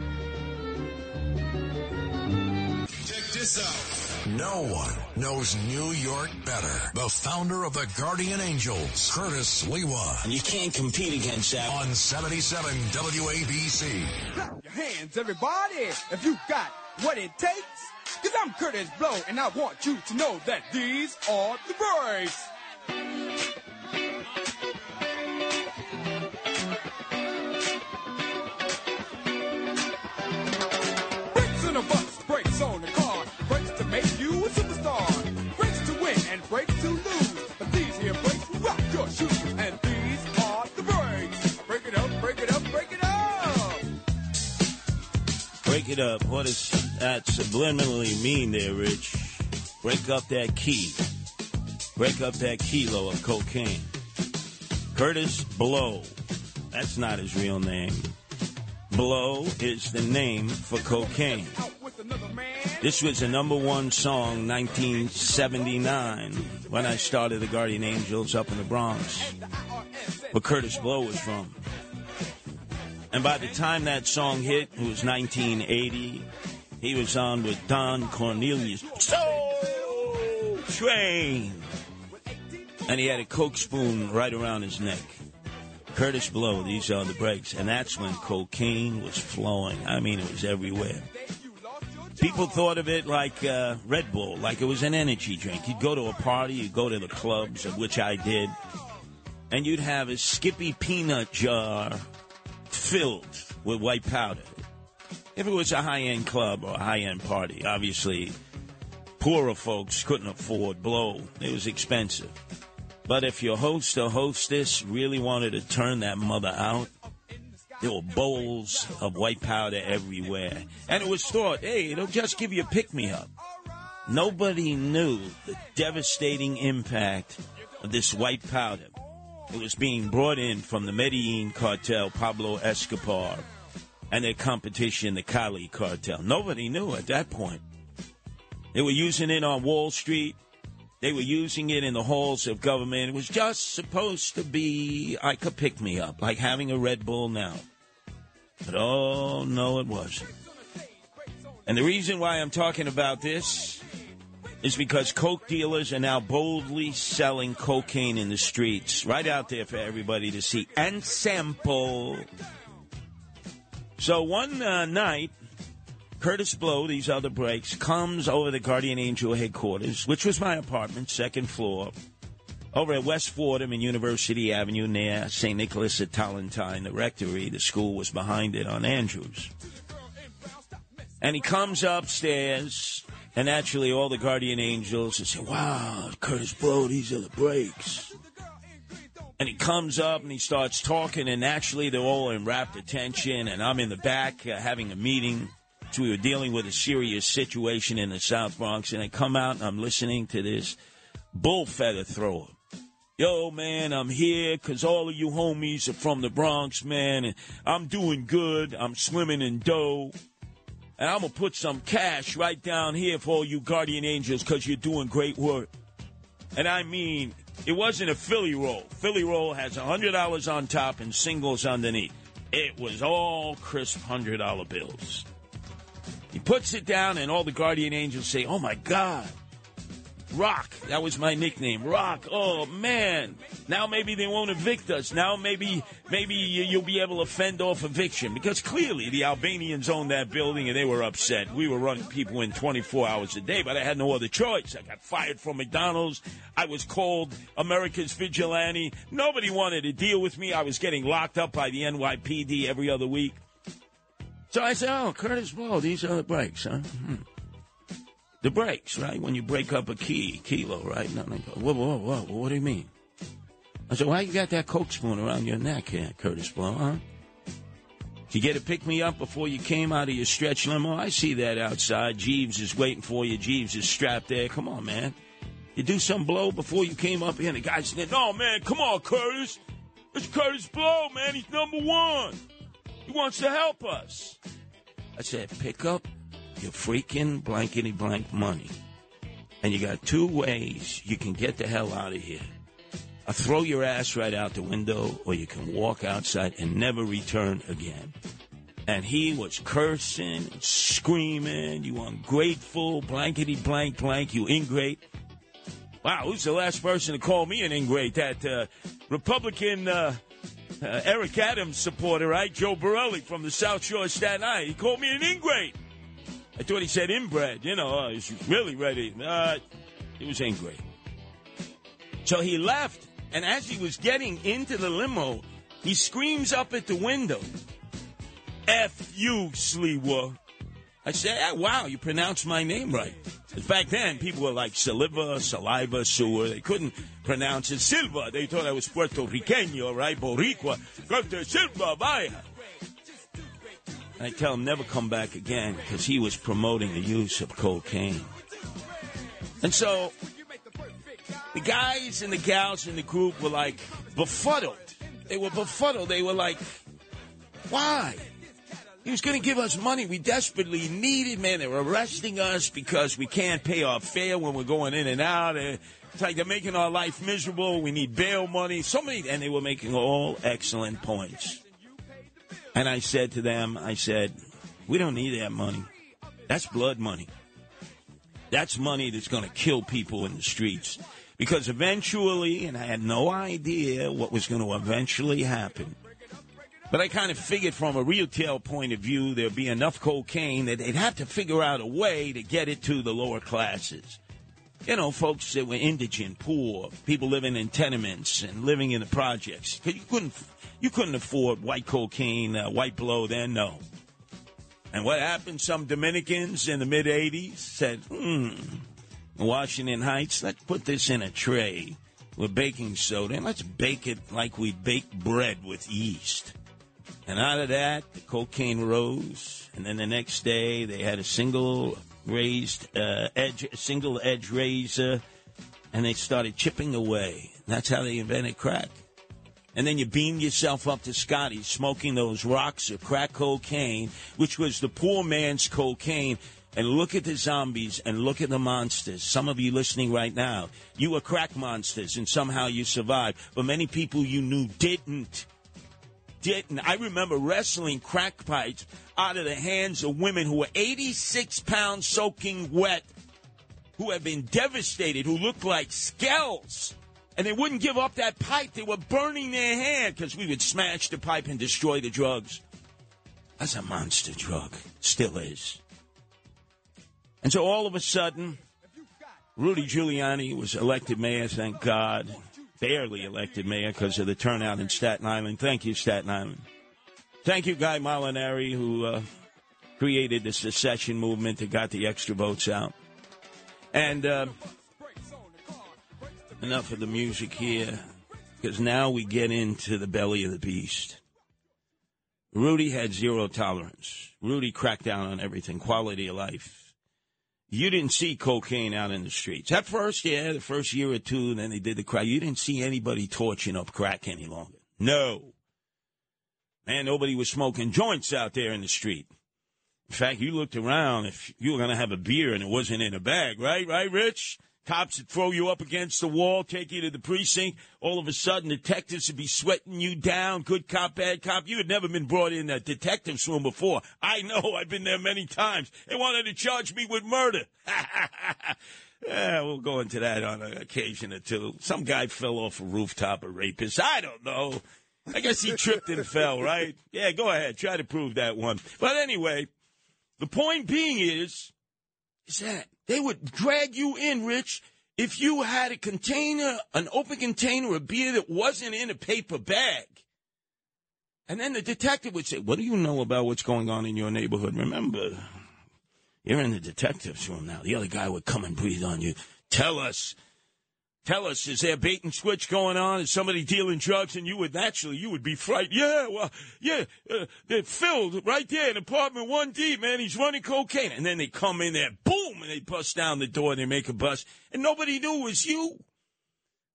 Check this out. No one knows New York better. The founder of the Guardian Angels, Curtis Sliwa. And you can't compete against that. On 77 WABC. Clap your hands, everybody, if you got what it takes. Cause I'm Kurtis Blow, and I want you to know that these are the breaks. It up. What does that subliminally mean there, Rich? Break up that key. Break up that kilo of cocaine. Kurtis Blow. That's not his real name. Blow is the name for cocaine. This was a number one song 1979 when I started the Guardian Angels up in the Bronx, where Kurtis Blow was from. And by the time that song hit, it was 1980, he was on with Don Cornelius. Soul Train! And he had a coke spoon right around his neck. Kurtis Blow, these are the breaks. And that's when cocaine was flowing. I mean, it was everywhere. People thought of it like uh, Red Bull, like it was an energy drink. You'd go to a party, you'd go to the clubs, of which I did, and you'd have a Skippy peanut jar filled with white powder. If it was a high end club or a high end party, obviously poorer folks couldn't afford blow. It was expensive. But if your host or hostess really wanted to turn that mother out, There were bowls of white powder everywhere. And it was thought, hey, it'll just give you a pick me up. Nobody knew the devastating impact of this white powder. It was being brought in from the Medellin cartel, Pablo Escobar, and their competition, the Cali cartel. Nobody knew at that point. They were using it on Wall Street. They were using it in the halls of government. It was just supposed to be like a pick me up, like having a Red Bull now. But oh, no, it wasn't. And the reason why I'm talking about this is because coke dealers are now boldly selling cocaine in the streets, right out there for everybody to see and sample. So one uh, night, Kurtis Blow, these other breaks, comes over the Guardian Angel headquarters, which was my apartment, second floor, over at West Fordham and University Avenue near St. Nicholas at Tolentine, the rectory. The school was behind it on Andrews. And he comes upstairs, and naturally, all the guardian angels say, Wow, Kurtis Blow, these are the breaks. And he comes up and he starts talking, and naturally, they're all in rapt attention, and I'm in the back uh, having a meeting. So we were dealing with a serious situation in the South Bronx, and I come out and I'm listening to this bull feather thrower. Yo, man, I'm here because all of you homies are from the Bronx, man, and I'm doing good. I'm swimming in dough. And I'm going to put some cash right down here for all you guardian angels because you're doing great work. And I mean, it wasn't a Philly roll. Philly roll has $100 on top and singles underneath. It was all crisp $100 bills. He puts it down, and all the guardian angels say, Oh my God, Rock. That was my nickname, Rock. Oh man. Now maybe they won't evict us. Now maybe maybe you'll be able to fend off eviction because clearly the Albanians owned that building and they were upset. We were running people in 24 hours a day, but I had no other choice. I got fired from McDonald's. I was called America's vigilante. Nobody wanted to deal with me. I was getting locked up by the NYPD every other week. So I said, "Oh, Kurtis Blow, these are the breaks, huh?" Hmm. The breaks, right? When you break up a key, kilo, right? No, no, whoa, whoa, whoa, what do you mean? I said, why you got that coke spoon around your neck here, Kurtis Blow, huh? Did you get to pick me up before you came out of your stretch limo? I see that outside. Jeeves is waiting for you. Jeeves is strapped there. Come on, man. You do some blow before you came up here, and the guy said, no, man, come on, Curtis. It's Kurtis Blow, man. He's number one. He wants to help us. I said, pick up your freaking blankety blank money. And you got two ways you can get the hell out of here. I throw your ass right out the window, or you can walk outside and never return again. And he was cursing, screaming, you ungrateful, blankety blank blank, you ingrate. Wow, who's the last person to call me an ingrate? That uh, Republican uh, uh, Eric Adams supporter, right? Joe Borelli from the South Shore of Staten Island. He called me an ingrate. I thought he said inbred. You know, uh, he's really ready. Uh, he was angry. So he left, and as he was getting into the limo, he screams up at the window, F you, Sliwa. I said, ah, wow, you pronounced my name right. back then, people were like saliva, saliva, sewer. They couldn't pronounce it Silva. They thought I was Puerto Riqueño, right? Boricua. Silva, vaya. I tell him never come back again because he was promoting the use of cocaine. And so the guys and the gals in the group were like befuddled. They were befuddled. They were like, why? He was going to give us money we desperately needed, man. They were arresting us because we can't pay our fare when we're going in and out. It's like they're making our life miserable. We need bail money. So many, and they were making all excellent points. And I said to them, I said, we don't need that money. That's blood money. That's money that's going to kill people in the streets. Because eventually, and I had no idea what was going to eventually happen, but I kind of figured from a retail point of view, there'd be enough cocaine that they'd have to figure out a way to get it to the lower classes. You know, folks that were indigent, poor, people living in tenements and living in the projects. You couldn't, you couldn't afford white cocaine, uh, white blow then, no. And what happened? Some Dominicans in the mid 80s said, hmm, Washington Heights, let's put this in a tray with baking soda and let's bake it like we bake bread with yeast. And out of that, the cocaine rose. And then the next day, they had a single raised uh, edge, single edge razor, and they started chipping away. That's how they invented crack. And then you beam yourself up to Scotty smoking those rocks of crack cocaine, which was the poor man's cocaine. And look at the zombies and look at the monsters. Some of you listening right now, you were crack monsters and somehow you survived. But many people you knew didn't. Didn't. I remember wrestling crack pipes out of the hands of women who were 86 pounds soaking wet, who had been devastated, who looked like skulls. And they wouldn't give up that pipe. They were burning their hand because we would smash the pipe and destroy the drugs. That's a monster drug. Still is. And so all of a sudden, Rudy Giuliani was elected mayor, thank God. Barely elected mayor because of the turnout in Staten Island. Thank you, Staten Island. Thank you, Guy Molinari, who uh, created the secession movement that got the extra votes out. And uh, enough of the music here, because now we get into the belly of the beast. Rudy had zero tolerance. Rudy cracked down on everything, quality of life you didn't see cocaine out in the streets. At first, yeah, the first year or two, then they did the crack. You didn't see anybody torching up crack any longer. No. Man, nobody was smoking joints out there in the street. In fact, you looked around if you were going to have a beer and it wasn't in a bag, right? Right, Rich? Cops would throw you up against the wall, take you to the precinct. All of a sudden, detectives would be sweating you down. Good cop, bad cop. You had never been brought in a detective's room before. I know. I've been there many times. They wanted to charge me with murder. yeah, [LAUGHS] we'll go into that on an occasion or two. Some guy fell off a rooftop, a rapist. I don't know. I guess he tripped and fell, right? Yeah, go ahead. Try to prove that one. But anyway, the point being is, is that they would drag you in, Rich, if you had a container, an open container of beer that wasn't in a paper bag. And then the detective would say, What do you know about what's going on in your neighborhood? Remember, you're in the detective's room now. The other guy would come and breathe on you. Tell us Tell us, is there bait and switch going on? Is somebody dealing drugs? And you would naturally, you would be frightened. Yeah, well, yeah, uh, they're filled right there in apartment 1D, man. He's running cocaine. And then they come in there, boom, and they bust down the door and they make a bust. And nobody knew it was you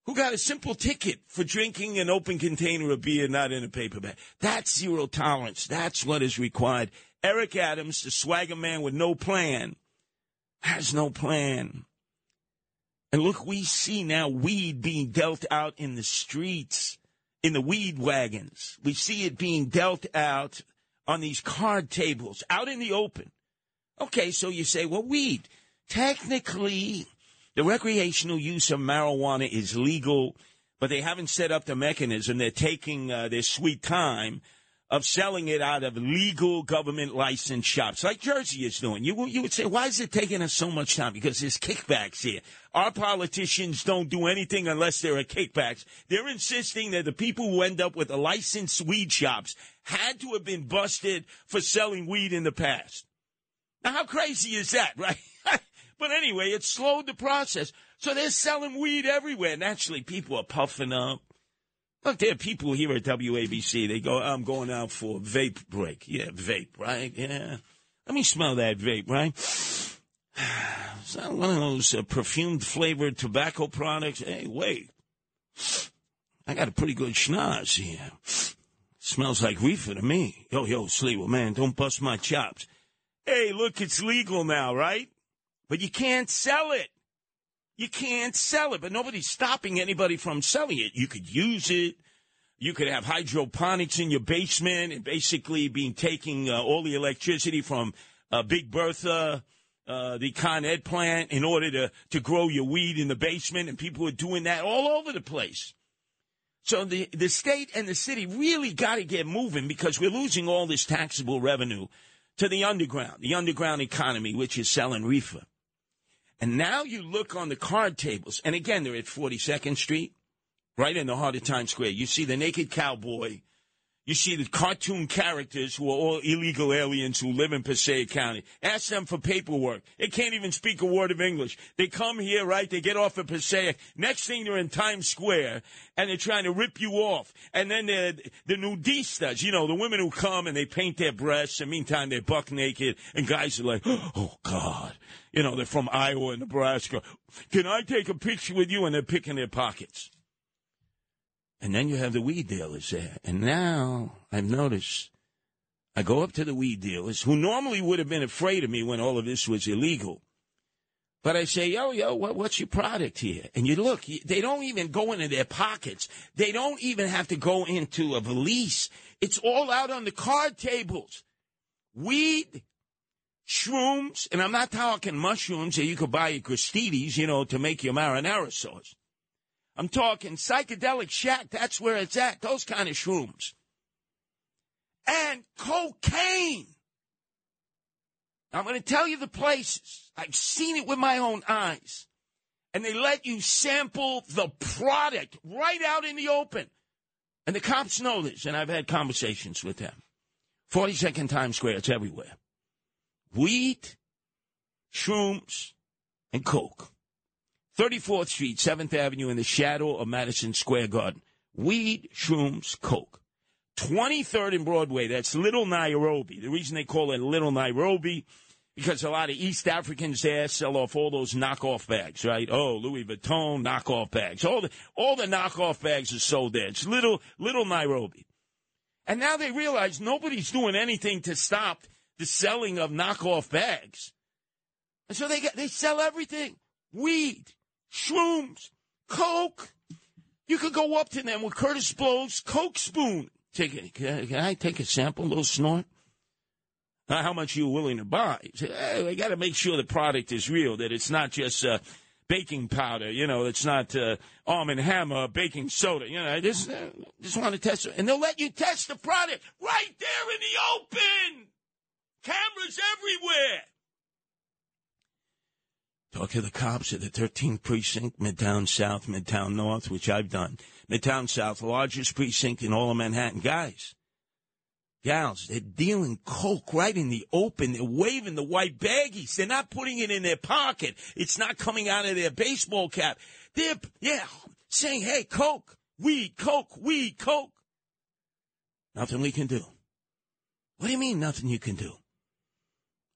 who got a simple ticket for drinking an open container of beer not in a paper bag. That's zero tolerance. That's what is required. Eric Adams, the swagger man with no plan, has no plan. And look, we see now weed being dealt out in the streets, in the weed wagons. We see it being dealt out on these card tables, out in the open. Okay, so you say, well, weed. Technically, the recreational use of marijuana is legal, but they haven't set up the mechanism. They're taking uh, their sweet time of selling it out of legal government licensed shops, like Jersey is doing. You, you would say, why is it taking us so much time? Because there's kickbacks here. Our politicians don't do anything unless there are kickbacks. They're insisting that the people who end up with the licensed weed shops had to have been busted for selling weed in the past. Now, how crazy is that, [LAUGHS] right? but anyway, it slowed the process. So they're selling weed everywhere. Naturally, people are puffing up Look, there are people here at WABC. They go, I'm going out for vape break. Yeah, vape, right? Yeah. Let me smell that vape, right? [SIGHS] It's not one of those uh, perfumed flavored tobacco products. Hey, wait. I got a pretty good schnoz here. Smells like reefer to me. Yo, yo, Sliwa, man, don't bust my chops. Hey, look, it's legal now, right? But you can't sell it. You can't sell it, but nobody's stopping anybody from selling it. You could use it. You could have hydroponics in your basement and basically be taking uh, all the electricity from uh, Big Bertha, uh, the Con Ed plant, in order to, to grow your weed in the basement. And people are doing that all over the place. So the, the state and the city really got to get moving because we're losing all this taxable revenue to the underground, the underground economy, which is selling reefer. And now you look on the card tables, and again, they're at 42nd Street, right in the heart of Times Square. You see the naked cowboy. You see the cartoon characters who are all illegal aliens who live in Passaic County. Ask them for paperwork. They can't even speak a word of English. They come here, right? They get off at Passaic. Next thing they're in Times Square and they're trying to rip you off. And then they're the nudistas, you know, the women who come and they paint their breasts. And meantime, they're buck naked. And guys are like, [GASPS] oh, God. You know, they're from Iowa and Nebraska. Can I take a picture with you? And they're picking their pockets. And then you have the weed dealers there. And now I've noticed I go up to the weed dealers who normally would have been afraid of me when all of this was illegal. But I say, yo, yo, what, what's your product here? And you look, they don't even go into their pockets. They don't even have to go into a valise. It's all out on the card tables. Weed, shrooms, and I'm not talking mushrooms that you could buy at Gristedes, you know, to make your marinara sauce. I'm talking psychedelic shack. That's where it's at. Those kind of shrooms. And cocaine. I'm going to tell you the places. I've seen it with my own eyes. And they let you sample the product right out in the open. And the cops know this, and I've had conversations with them. 42nd Times Square, it's everywhere. Weed, shrooms, and coke. 34th Street, 7th Avenue, in the shadow of Madison Square Garden. Weed, shrooms, coke. 23rd and Broadway, that's Little Nairobi. The reason they call it Little Nairobi, because a lot of East Africans there sell off all those knockoff bags, right? Oh, Louis Vuitton knockoff bags. All the, all the knockoff bags are sold there. It's Little, Little Nairobi. And now they realize nobody's doing anything to stop the selling of knockoff bags. And so they, get, they sell everything. Weed, shrooms, coke. You could go up to them with Kurtis Blow's Coke spoon. Take it. Can, I take a sample, a little snort? How much are you willing to buy? Hey, I got to make sure the product is real, that it's not just uh, baking powder, you know, it's not uh, Arm and Hammer baking soda. You know, I just, uh, just want to test it. And they'll let you test the product right there in the open. Cameras everywhere. Talk to the cops at the 13th precinct, Midtown South, Midtown North, which I've done. Midtown South, largest precinct in all of Manhattan. Guys, gals, they're dealing coke right in the open. They're waving the white baggies. They're not putting it in their pocket. It's not coming out of their baseball cap. They're, yeah, saying, hey, coke, weed, coke, weed, coke. Nothing we can do. What do you mean, nothing you can do?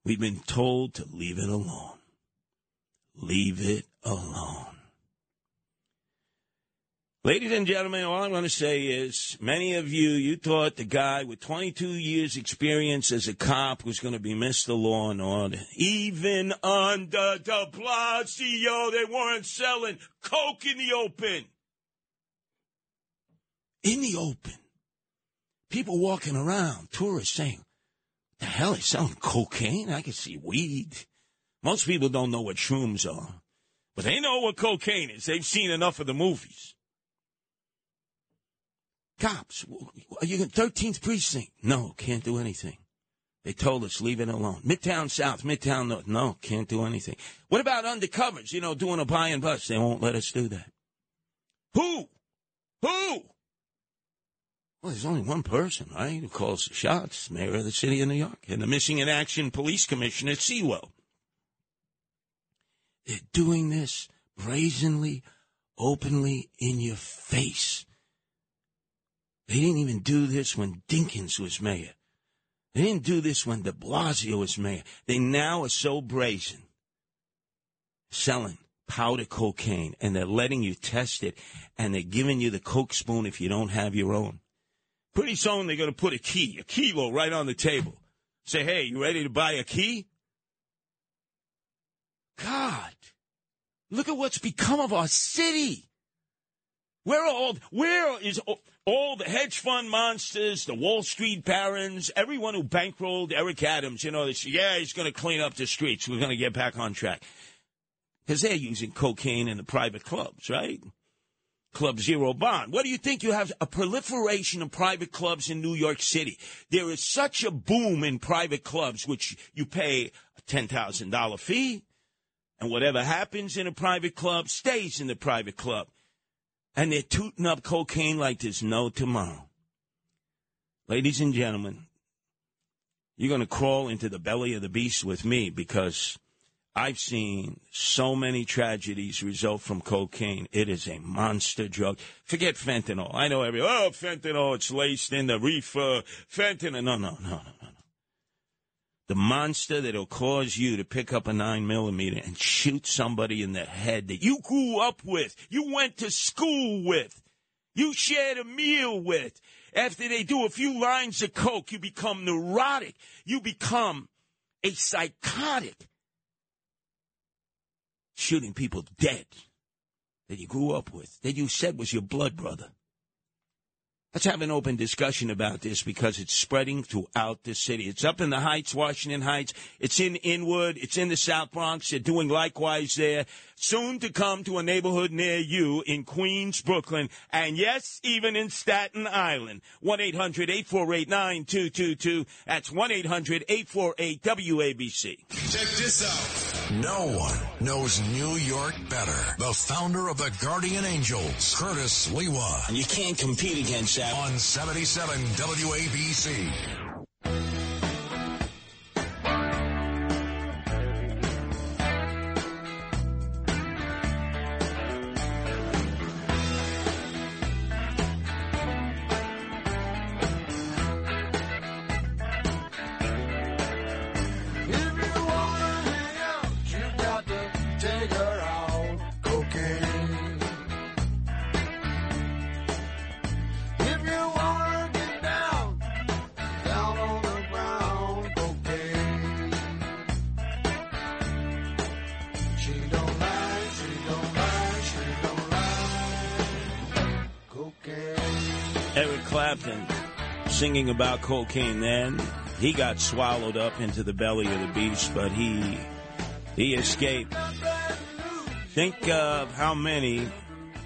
We've been told to leave it alone. Leave it alone. Ladies and gentlemen, all I'm going to say is many of you, you thought the guy with 22 years experience as a cop was going to be Mr. Law and Order. Even under de Blasio, they weren't selling coke in the open. In the open. People walking around, tourists saying, the hell is selling cocaine? I can see weed. Most people don't know what shrooms are, but they know what cocaine is. They've seen enough of the movies. Cops, are you in 13th precinct? No, can't do anything. They told us leave it alone. Midtown South, Midtown North. No, can't do anything. What about undercovers? You know, doing a buy and bust. They won't let us do that. Who? Who? Well, there's only one person, right, who calls the shots. Mayor of the city of New York and the missing in action police commissioner Sewell. They're doing this brazenly, openly in your face. They didn't even do this when Dinkins was mayor. They didn't do this when de Blasio was mayor. They now are so brazen. Selling powder cocaine and they're letting you test it and they're giving you the coke spoon if you don't have your own. Pretty soon they're going to put a key, a kilo right on the table. Say, hey, you ready to buy a key? God, look at what's become of our city. Where are all, where is all, the hedge fund monsters, the Wall Street barons, everyone who bankrolled Eric Adams? You know, yeah, he's going to clean up the streets. We're going to get back on track. Because they're using cocaine in the private clubs, right? Club Zero Bond. What do you think? You have a proliferation of private clubs in New York City. There is such a boom in private clubs, which you pay a $10,000 fee, and whatever happens in a private club stays in the private club. And they're tooting up cocaine like there's no tomorrow. ladies and gentlemen, you're going to crawl into the belly of the beast with me because I've seen so many tragedies result from cocaine. It is a monster drug. Forget fentanyl. I know every, oh, fentanyl, it's laced in the reefer. Fentanyl. No, no, no, no, no. The monster that'll cause you to pick up a nine millimeter and shoot somebody in the head that you grew up with, you went to school with, you shared a meal with. After they do a few lines of coke, you become neurotic. You become a psychotic shooting people dead that you grew up with, that you said was your blood brother. Let's have an open discussion about this because it's spreading throughout the city. It's up in the Heights, Washington Heights. It's in Inwood. It's in the South Bronx. They're doing likewise there. Soon to come to a neighborhood near you in Queens, Brooklyn, and yes, even in Staten Island. 1-800-848-9222. That's 1-800-848-WABC. Check this out. No one knows New York better. The founder of the Guardian Angels, Curtis Sliwa. And you can't compete against that. On 77 WABC. About cocaine then. He got swallowed up into the belly of the beast, but he he escaped. Think of how many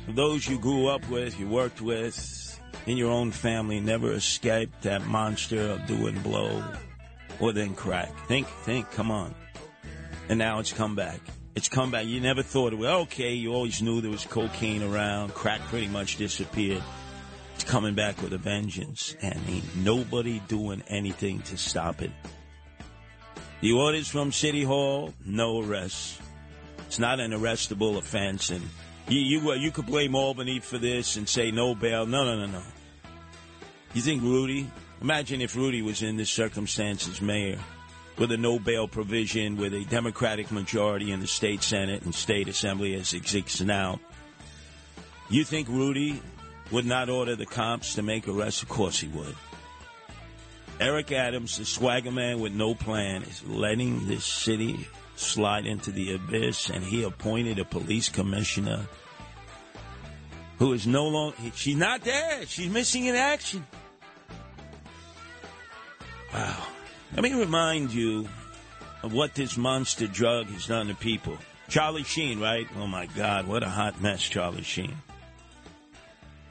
of those you grew up with, you worked with, in your own family never escaped that monster of doing blow or then crack. Think, think, come on. And now it's come back. It's come back. You never thought it was okay. You always knew there was cocaine around. Crack pretty much disappeared. Coming back with a vengeance, and ain't nobody doing anything to stop it. The orders from City Hall: no arrests. It's not an arrestable offense, and you you uh, you could blame Albany for this and say no bail. No, no, no, no. You think Rudy? Imagine if Rudy was in this circumstance as mayor, with a no bail provision, with a Democratic majority in the state senate and state assembly as it exists now. You think Rudy would not order the cops to make arrests? Of course he would. Eric Adams, the swagger man with no plan, is letting this city slide into the abyss, and he appointed a police commissioner who is no longer. She's not there. She's missing in action. Wow. Let me remind you of what this monster drug has done to people. Charlie Sheen, right? Oh my God, what a hot mess, Charlie Sheen.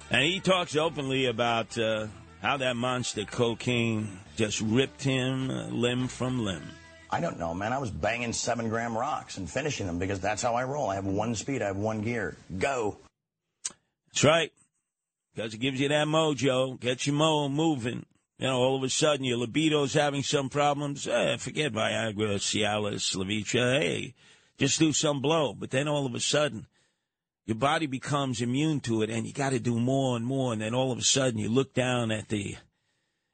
And he talks openly about uh, how that monster cocaine just ripped him uh, limb from limb. I don't know, man. I was banging seven gram rocks and finishing them because that's how I roll. I have one speed, I have one gear. Go. That's right. Because it gives you that mojo, gets your mo moving. You know, all of a sudden your libido's having some problems. Eh, forget Viagra, Cialis, Levitra. Hey, just do some blow. But then all of a sudden, your body becomes immune to it, and you got to do more and more. And then all of a sudden, you look down at the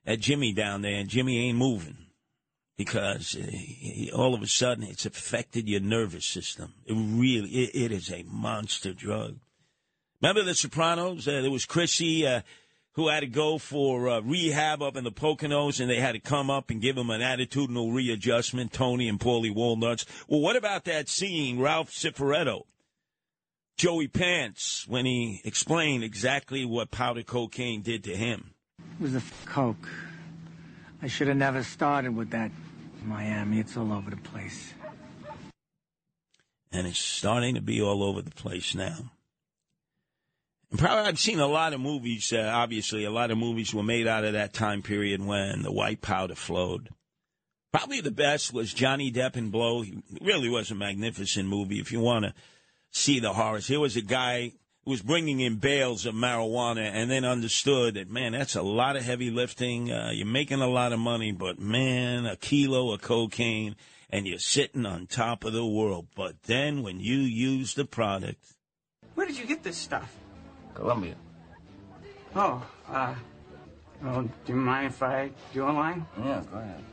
at Jimmy down there, and Jimmy ain't moving because uh, he, all of a sudden it's affected your nervous system. It really, it, it is a monster drug. Remember the Sopranos? Uh, there was Chrissy uh, who had to go for uh, rehab up in the Poconos, and they had to come up and give him an attitudinal readjustment. Tony and Paulie Walnuts. Well, what about that scene, Ralph Cifaretto? Joey Pants when he explained exactly what powder cocaine did to him. It was a f- coke. I should have never started with that. Miami, it's all over the place. And it's starting to be all over the place now. And probably I've seen a lot of movies, uh, obviously, a lot of movies were made out of that time period when the white powder flowed. Probably the best was Johnny Depp in Blow. He really was a magnificent movie if you want to see the horrors. Here was a guy who was bringing in bales of marijuana and then understood that, man, that's a lot of heavy lifting. Uh, you're making a lot of money, but man, a kilo of cocaine and you're sitting on top of the world. But then when you use the product, Where did you get this stuff? Colombia. Oh, uh, well, do you mind if I do a line? Yeah, go ahead.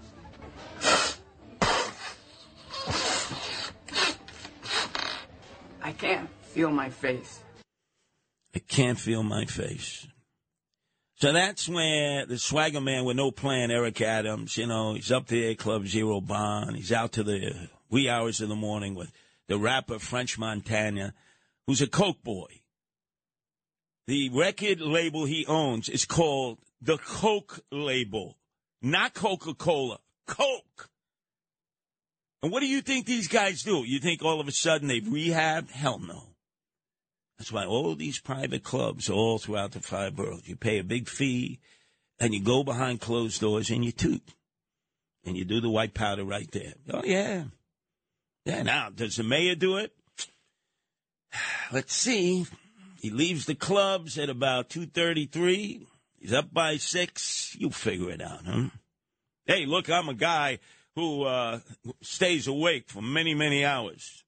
I can't feel my face. I can't feel my face. So that's where the swagger man with no plan, Eric Adams, you know, he's up there, Club Zero Bond. He's out to the wee hours of the morning with the rapper French Montana, who's a Coke boy. The record label he owns is called the Coke label, not Coca Cola, Coke. And what do you think these guys do? You think all of a sudden they've rehabbed? Hell no. That's why all these private clubs all throughout the five boroughs, you pay a big fee and you go behind closed doors and you toot. And you do the white powder right there. Oh, yeah. Yeah, now, does the mayor do it? [SIGHS] Let's see. He leaves the clubs at about 2.33. He's up by 6. You figure it out, huh? Hey, look, I'm a guy who uh, stays awake for many, many hours.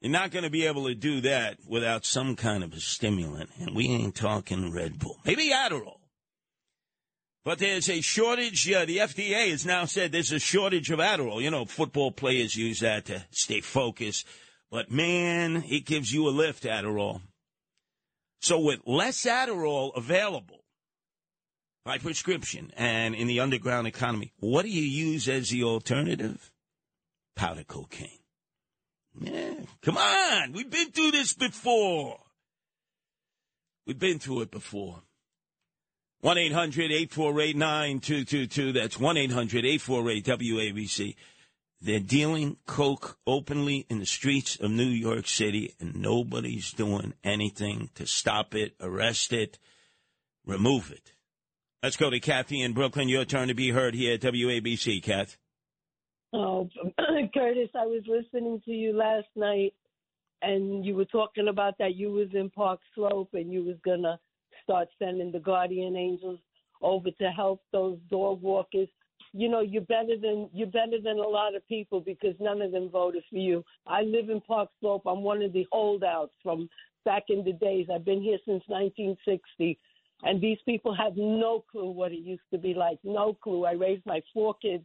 You're not going to be able to do that without some kind of a stimulant. And we ain't talking Red Bull. Maybe Adderall. But there's a shortage. Uh, the FDA has now said there's a shortage of Adderall. You know, football players use that to stay focused. But man, it gives you a lift, Adderall. So with less Adderall available by prescription and in the underground economy, what do you use as the alternative? Powder cocaine. Yeah, come on. We've been through this before. We've been through it before. 1 800 848 9222. That's 1 800 848 WABC. They're dealing coke openly in the streets of New York City, and nobody's doing anything to stop it, arrest it, remove it. Let's go to Kathy in Brooklyn. Your turn to be heard here at WABC, Kath. Oh, [CLEARS THROAT] Curtis, I was listening to you last night, and you were talking about that you was in Park Slope and you was gonna start sending the guardian angels over to help those dog walkers. You know, you're better than you're better than a lot of people because none of them voted for you. I live in Park Slope. I'm one of the holdouts from back in the days. I've been here since 1960. And these people have no clue what it used to be like. No clue. I raised my four kids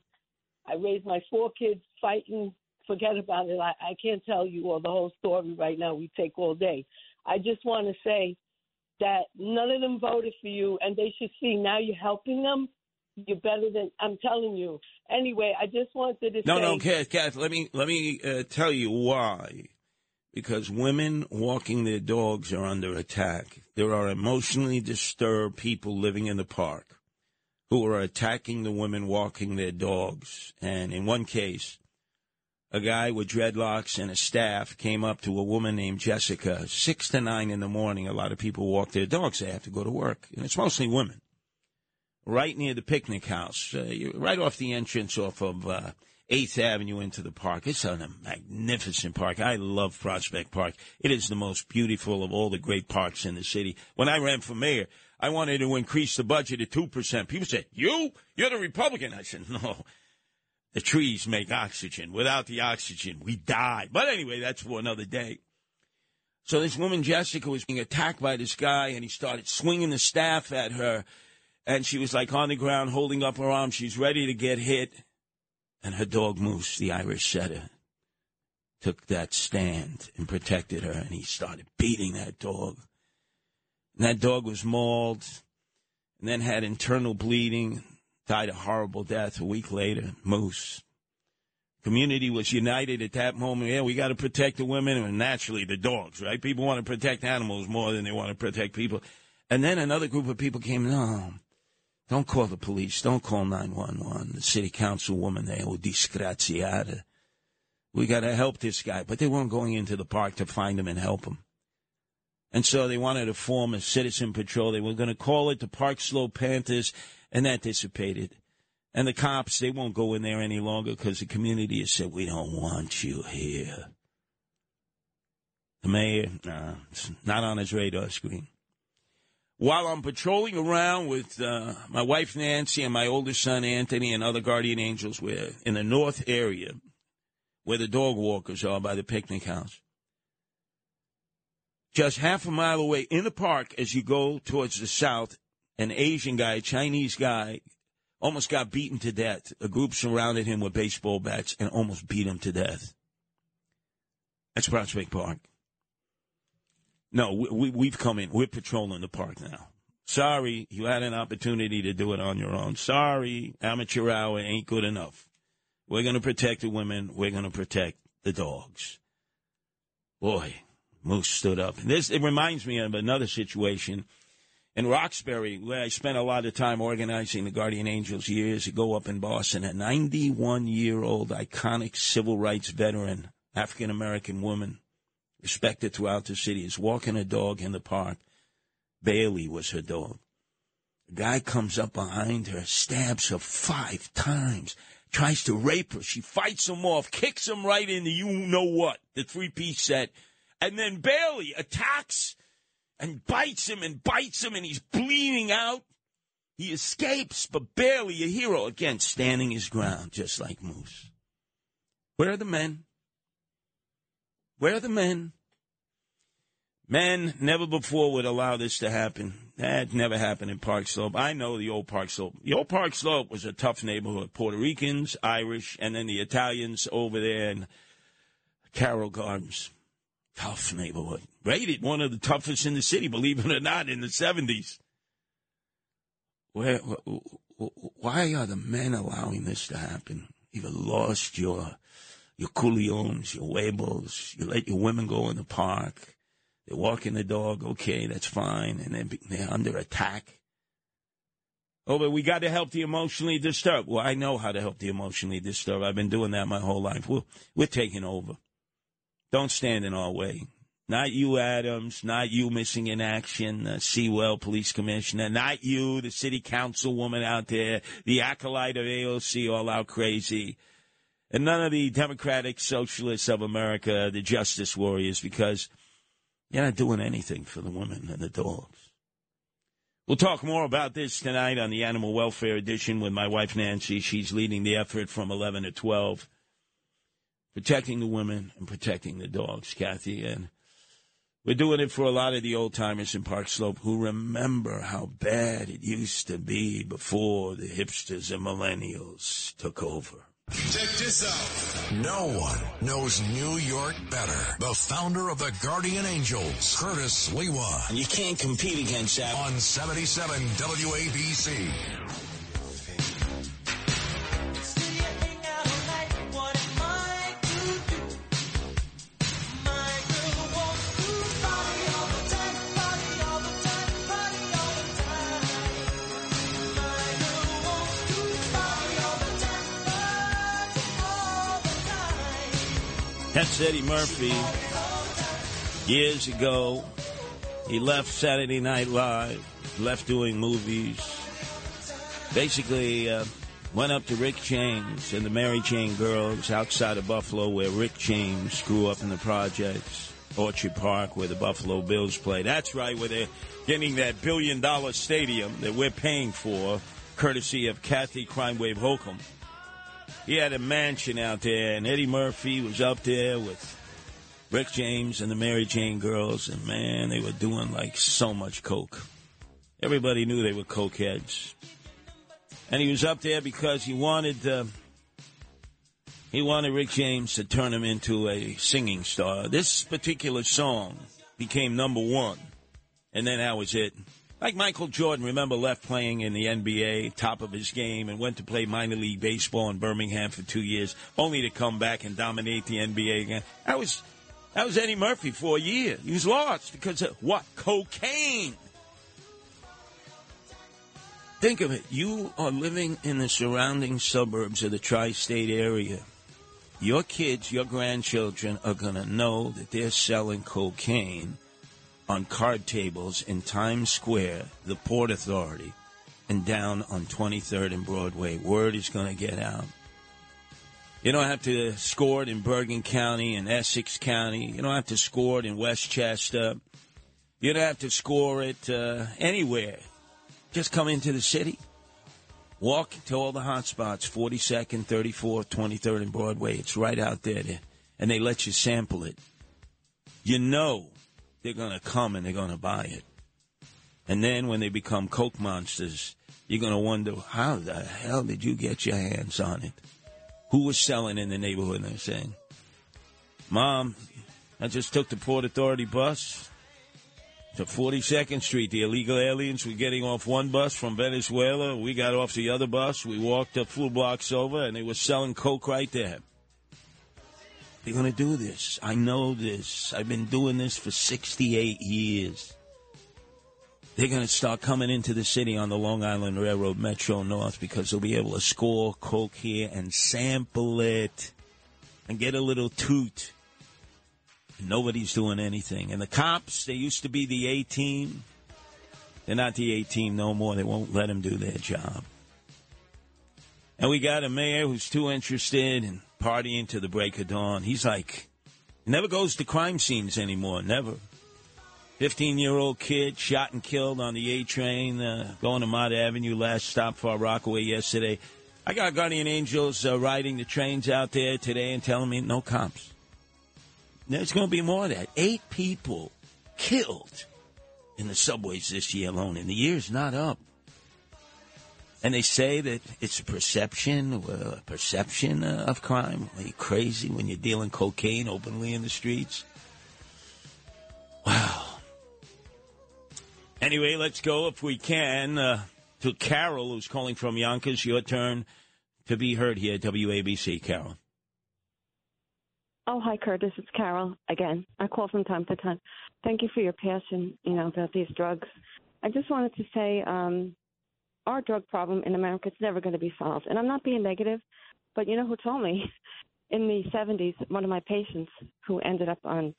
I raised my four kids fighting. Forget about it. I, I can't tell you all the whole story right now. We take all day. I just want to say that none of them voted for you, and they should see now you're helping them. You're better than I'm telling you. Anyway, I just wanted to No, say. no, no, Kath, Kath, let me let me uh, tell you why. Because women walking their dogs are under attack. There are emotionally disturbed people living in the park who are attacking the women walking their dogs. And in one case, a guy with dreadlocks and a staff came up to a woman named Jessica, six to nine in the morning. A lot of people walk their dogs. They have to go to work. And it's mostly women. Right near the picnic house, uh, right off the entrance off of uh, 8th Avenue into the park. It's a magnificent park. I love Prospect Park. It is the most beautiful of all the great parks in the city. When I ran for mayor, I wanted to increase the budget to 2%. People said, You? You're the Republican. I said, No. The trees make oxygen. Without the oxygen, we die. But anyway, that's for another day. So this woman, Jessica, was being attacked by this guy, and he started swinging the staff at her. And she was like on the ground, holding up her arm. She's ready to get hit. And her dog, Moose, the Irish setter, took that stand and protected her. And he started beating that dog. And that dog was mauled and then had internal bleeding, died a horrible death a week later. Moose. Community was united at that moment. Yeah, we got to protect the women and naturally the dogs, right? People want to protect animals more than they want to protect people. And then another group of people came, no, don't call the police. Don't call 911. The city councilwoman there, oh, disgraziata. We got to help this guy. But they weren't going into the park to find him and help him. And so they wanted to form a citizen patrol. They were going to call it the Park Slope Panthers, and that dissipated. And the cops, they won't go in there any longer because the community has said, we don't want you here. The mayor, nah, it's not on his radar screen. While I'm patrolling around with uh, my wife Nancy and my oldest son Anthony and other guardian angels, we're in the north area where the dog walkers are by the picnic house. Just half a mile away in the park as you go towards the south, an Asian guy, a Chinese guy, almost got beaten to death. A group surrounded him with baseball bats and almost beat him to death. That's Prospect Park. No, we, we, have come in. We're patrolling the park now. Sorry, you had an opportunity to do it on your own. Sorry, amateur hour ain't good enough. We're going to protect the women. We're going to protect the dogs. Boy, Moose stood up. This it reminds me of another situation in Roxbury, where I spent a lot of time organizing the Guardian Angels years ago up in Boston. A 91 year old iconic civil rights veteran, African American woman, respected throughout the city, is walking a dog in the park. Bailey was her dog. A guy comes up behind her, stabs her five times, tries to rape her. She fights him off, kicks him right into you know what, the three piece set and then Bailey attacks and bites him and bites him, and he's bleeding out. He escapes, but barely a hero. Again, standing his ground, just like Moose. Where are the men? Where are the men? Men never before would allow this to happen. That never happened in Park Slope. I know the old Park Slope. The old Park Slope was a tough neighborhood. Puerto Ricans, Irish, and then the Italians over there in Carroll Gardens. Tough neighborhood. Rated one of the toughest in the city, believe it or not, in the 70s. Where, why are the men allowing this to happen? You've lost your, your coolions, your Weibels. You let your women go in the park. They're walking the dog. Okay, that's fine. And they're under attack. Oh, but we got to help the emotionally disturbed. Well, I know how to help the emotionally disturbed. I've been doing that my whole life. We're, we're taking over. Don't stand in our way. Not you, Adams. Not you, missing in action, uh, Police Commissioner. Not you, the city councilwoman out there, the acolyte of AOC, all out crazy. And none of the Democratic Socialists of America, the justice warriors, because you're not doing anything for the women and the dogs. We'll talk more about this tonight on the Animal Welfare Edition with my wife Nancy. She's leading the effort from 11 to 12 protecting the women and protecting the dogs, Kathy. And we're doing it for a lot of the old timers in Park Slope who remember how bad it used to be before the hipsters and millennials took over. Check this out. No one knows New York better. The founder of the Guardian Angels, Curtis Sliwa. And you can't compete against that. On 77 WABC. That's Eddie Murphy. Years ago, he left Saturday Night Live, left doing movies. Basically, uh, went up to Rick James and the Mary Jane Girls outside of Buffalo, where Rick James grew up in the projects. Orchard Park, where the Buffalo Bills play. That's right, where they're getting that billion dollar stadium that we're paying for, courtesy of Kathy Crime Wave Hochul he had a mansion out there, and Eddie Murphy was up there with Rick James and the Mary Jane girls, and man, they were doing like so much coke. Everybody knew they were cokeheads, and he was up there because he wanted uh, he wanted Rick James to turn him into a singing star. This particular song became number one, and then that was it. Like Michael Jordan, remember, left playing in the NBA, top of his game, and went to play minor league baseball in Birmingham for two years, only to come back and dominate the NBA again. That was that was Eddie Murphy for a year. He was lost because of what? Cocaine. Think of it. You are living in the surrounding suburbs of the tri state area. Your kids, your grandchildren are going to know that they're selling cocaine on card tables in Times Square, the Port Authority, and down on 23rd and Broadway. Word is going to get out. You don't have to score it in Bergen County and Essex County. You don't have to score it in Westchester. You don't have to score it uh, anywhere. Just come into the city. Walk to all the hot spots 42nd, 34th, 23rd, and Broadway. It's right out there. And they let you sample it. You know they're going to come and they're going to buy it. And then when they become Coke monsters, you're going to wonder, how the hell did you get your hands on it? Who was selling in the neighborhood? And they're saying, Mom, I just took the Port Authority bus to 42nd Street. The illegal aliens were getting off one bus from Venezuela. We got off the other bus. We walked a few blocks over, and they were selling Coke right there. They're going to do this. I know this. I've been doing this for 68 years. They're going to start coming into the city on the Long Island Railroad Metro North because they'll be able to score Coke here and sample it and get a little toot. Nobody's doing anything. And the cops, they used to be the A team. They're not the A team no more. They won't let them do their job. And we got a mayor who's too interested in partying to the break of dawn. He's like, never goes to crime scenes anymore. Never. 15 year old kid shot and killed on the A train uh, going to Mott Avenue, last stop for Rockaway yesterday. I got Guardian Angels uh, riding the trains out there today and telling me no cops. There's going to be more of that. Eight people killed in the subways this year alone, and the year's not up. And they say that it's a perception, a perception uh, of crime. Are you crazy when you're dealing cocaine openly in the streets? Wow. Anyway, let's go, if we can, uh, to Carol, who's calling from Yonkers. Your turn to be heard here at WABC, Carol. Oh, hi, Curtis. It's Carol again. I call from time to time. Thank you for your passion, you know, about these drugs. I just wanted to say, um, our drug problem in America is never going to be solved. And I'm not being negative, but you know who told me? [LAUGHS] In the 70s, one of my patients who ended up on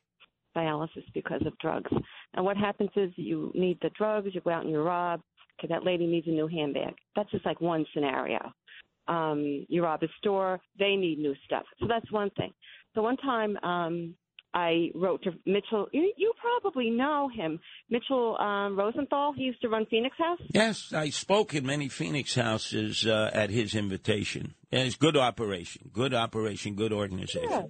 dialysis because of drugs. And what happens is you need the drugs, you go out and you rob. Okay, that lady needs a new handbag. That's just like one scenario. Um, you rob a store, they need new stuff. So that's one thing. So one time, um, I wrote to Mitchell. You, you probably know him, Mitchell um, Rosenthal. He used to run Phoenix House. Yes, I spoke in many Phoenix houses uh, at his invitation. And it's good operation, good operation, good organization. Yeah.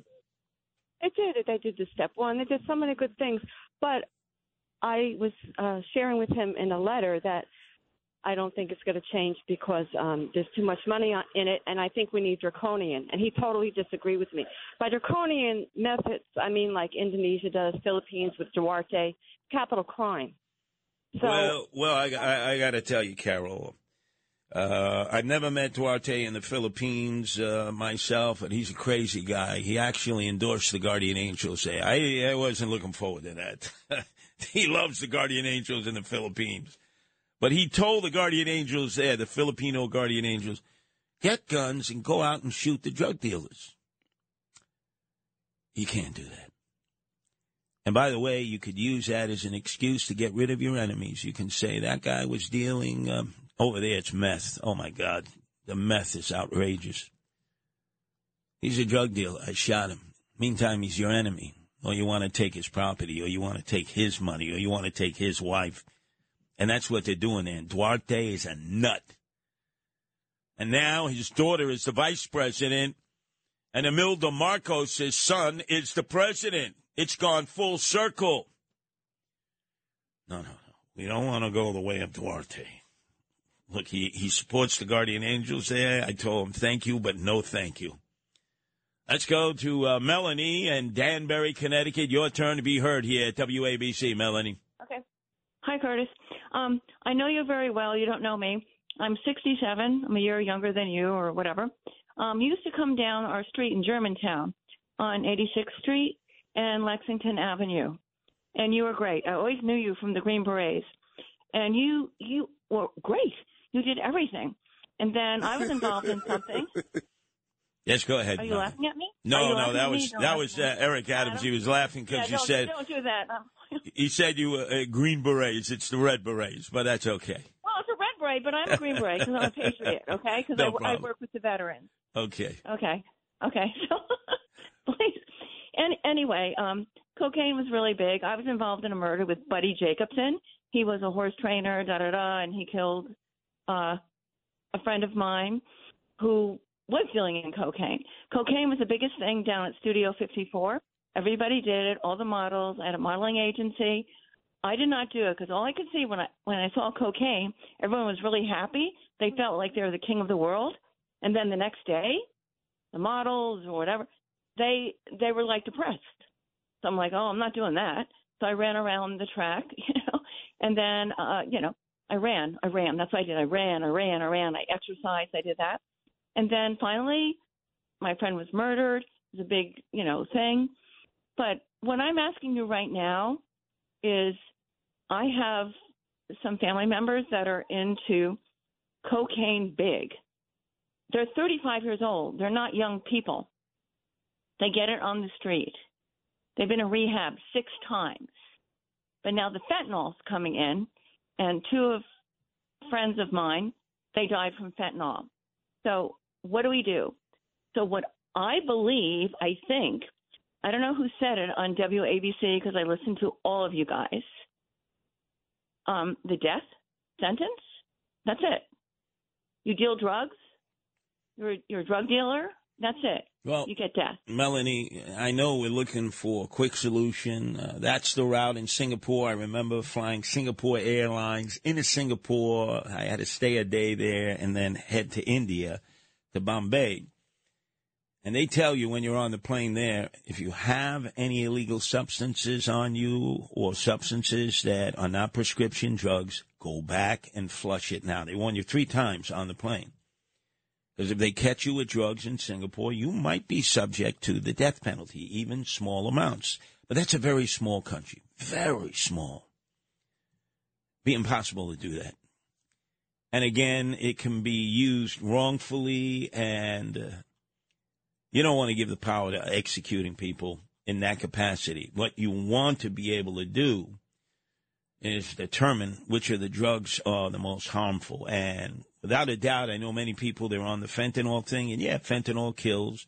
It did. It. They did the step one. They did so many good things. But I was uh, sharing with him in a letter that I don't think it's going to change because um, there's too much money on, in it, and I think we need draconian. And he totally disagreed with me. By draconian methods, I mean like Indonesia does, Philippines with Duterte, capital crime. So, well, well, I, I, I got to tell you, Carol, uh, I've never met Duterte in the Philippines uh, myself, and he's a crazy guy. He actually endorsed the Guardian Angels. I, I wasn't looking forward to that. [LAUGHS] he loves the Guardian Angels in the Philippines. But he told the Guardian Angels there, the Filipino Guardian Angels, get guns and go out and shoot the drug dealers. You can't do that. And by the way, you could use that as an excuse to get rid of your enemies. You can say that guy was dealing um, over there. It's meth. Oh my God, the meth is outrageous. He's a drug dealer. I shot him. Meantime, he's your enemy, or you want to take his property, or you want to take his money, or you want to take his wife. And that's what they're doing there. And Duterte is a nut. And now his daughter is the vice president, and Imelda Marcos' son is the president. It's gone full circle. No, no, no. We don't want to go the way of Duterte. Look, he, he supports the Guardian Angels there. I told him thank you, but no thank you. Let's go to uh, Melanie and Danbury, Connecticut. Your turn to be heard here at WABC, Melanie. Okay. Hi, Curtis. Um, I know you very well. You don't know me. I'm 67. I'm a year younger than you, or whatever. Um, you used to come down our street in Germantown on 86th Street and Lexington Avenue, and you were great. I always knew you from the Green Berets, and you you were great. You did everything. And then I was involved in something. [LAUGHS] Yes, go ahead. Are you Melanie. laughing at me? No, no, that was that was uh. Eric Adams. He was laughing Yeah, because you don't- said don't do that. Um, he said you were uh, green berets. It's the red berets, but that's okay. well, it's a red beret, but I'm a green beret because I'm a patriot. Okay, [LAUGHS] because No I, I work with the veterans. Okay. Okay. Okay, [LAUGHS] so [LAUGHS] please. And anyway, um, cocaine was really big. I was involved in a murder with Buddy Jacobson. He was a horse trainer, da da da, and he killed uh, a friend of mine who was dealing in cocaine. Cocaine was the biggest thing down at Studio 54. Everybody did it. All the models. I had a modeling agency. I did not do it because all I could see when I when I saw cocaine, everyone was really happy. They felt like they were the king of the world. And then the next day, the models or whatever, they they were like depressed. So I'm like, oh, I'm not doing that. So I ran around the track, [LAUGHS] you know, and then uh, you know, I ran, I ran. That's what I did. I ran, I ran, I ran. I exercised. I did that, and then finally, my friend was murdered. It was a big, you know, thing. But what I'm asking you right now is, I have some family members that are into cocaine big. They're 35 years old. They're not young people. They get it on the street. They've been in rehab six times. But now the fentanyl's coming in, and two of friends of mine, they died from fentanyl. So what do we do? So what I believe, I think, I don't know who said it on WABC because I listen to all of you guys. Um, the death sentence. That's it. You deal drugs. You're you're a drug dealer. That's it. Well, you get death. Melanie, I know we're looking for a quick solution. Uh, that's the route in Singapore. I remember flying Singapore Airlines into Singapore. I had to stay a day there and then head to India, to Bombay. And they tell you when you're on the plane there, if you have any illegal substances on you or substances that are not prescription drugs, go back and flush it now. They warn you three times on the plane. Because if they catch you with drugs in Singapore, you might be subject to the death penalty, even small amounts. But that's a very small country, very small. Be impossible to do that. And again, it can be used wrongfully, and uh, you don't want to give the power to executing people in that capacity. What you want to be able to do is determine which of the drugs are the most harmful. And without a doubt, I know many people they're on the fentanyl thing, and yeah, fentanyl kills,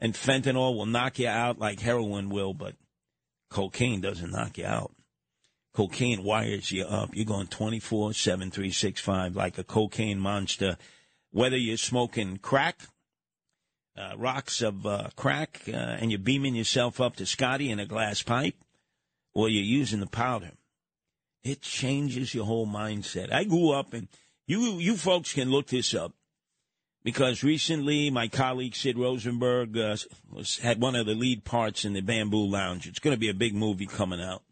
and fentanyl will knock you out like heroin will, but cocaine doesn't knock you out. Cocaine wires you up. You're going 24 7, 365 like a cocaine monster. Whether you're smoking crack, uh, rocks of uh, crack, uh, and you're beaming yourself up to Scotty in a glass pipe, or you're using the powder, it changes your whole mindset. I grew up and you you folks can look this up because recently my colleague Sid Rosenberg uh, was, had one of the lead parts in the Bamboo Lounge. It's going to be a big movie coming out,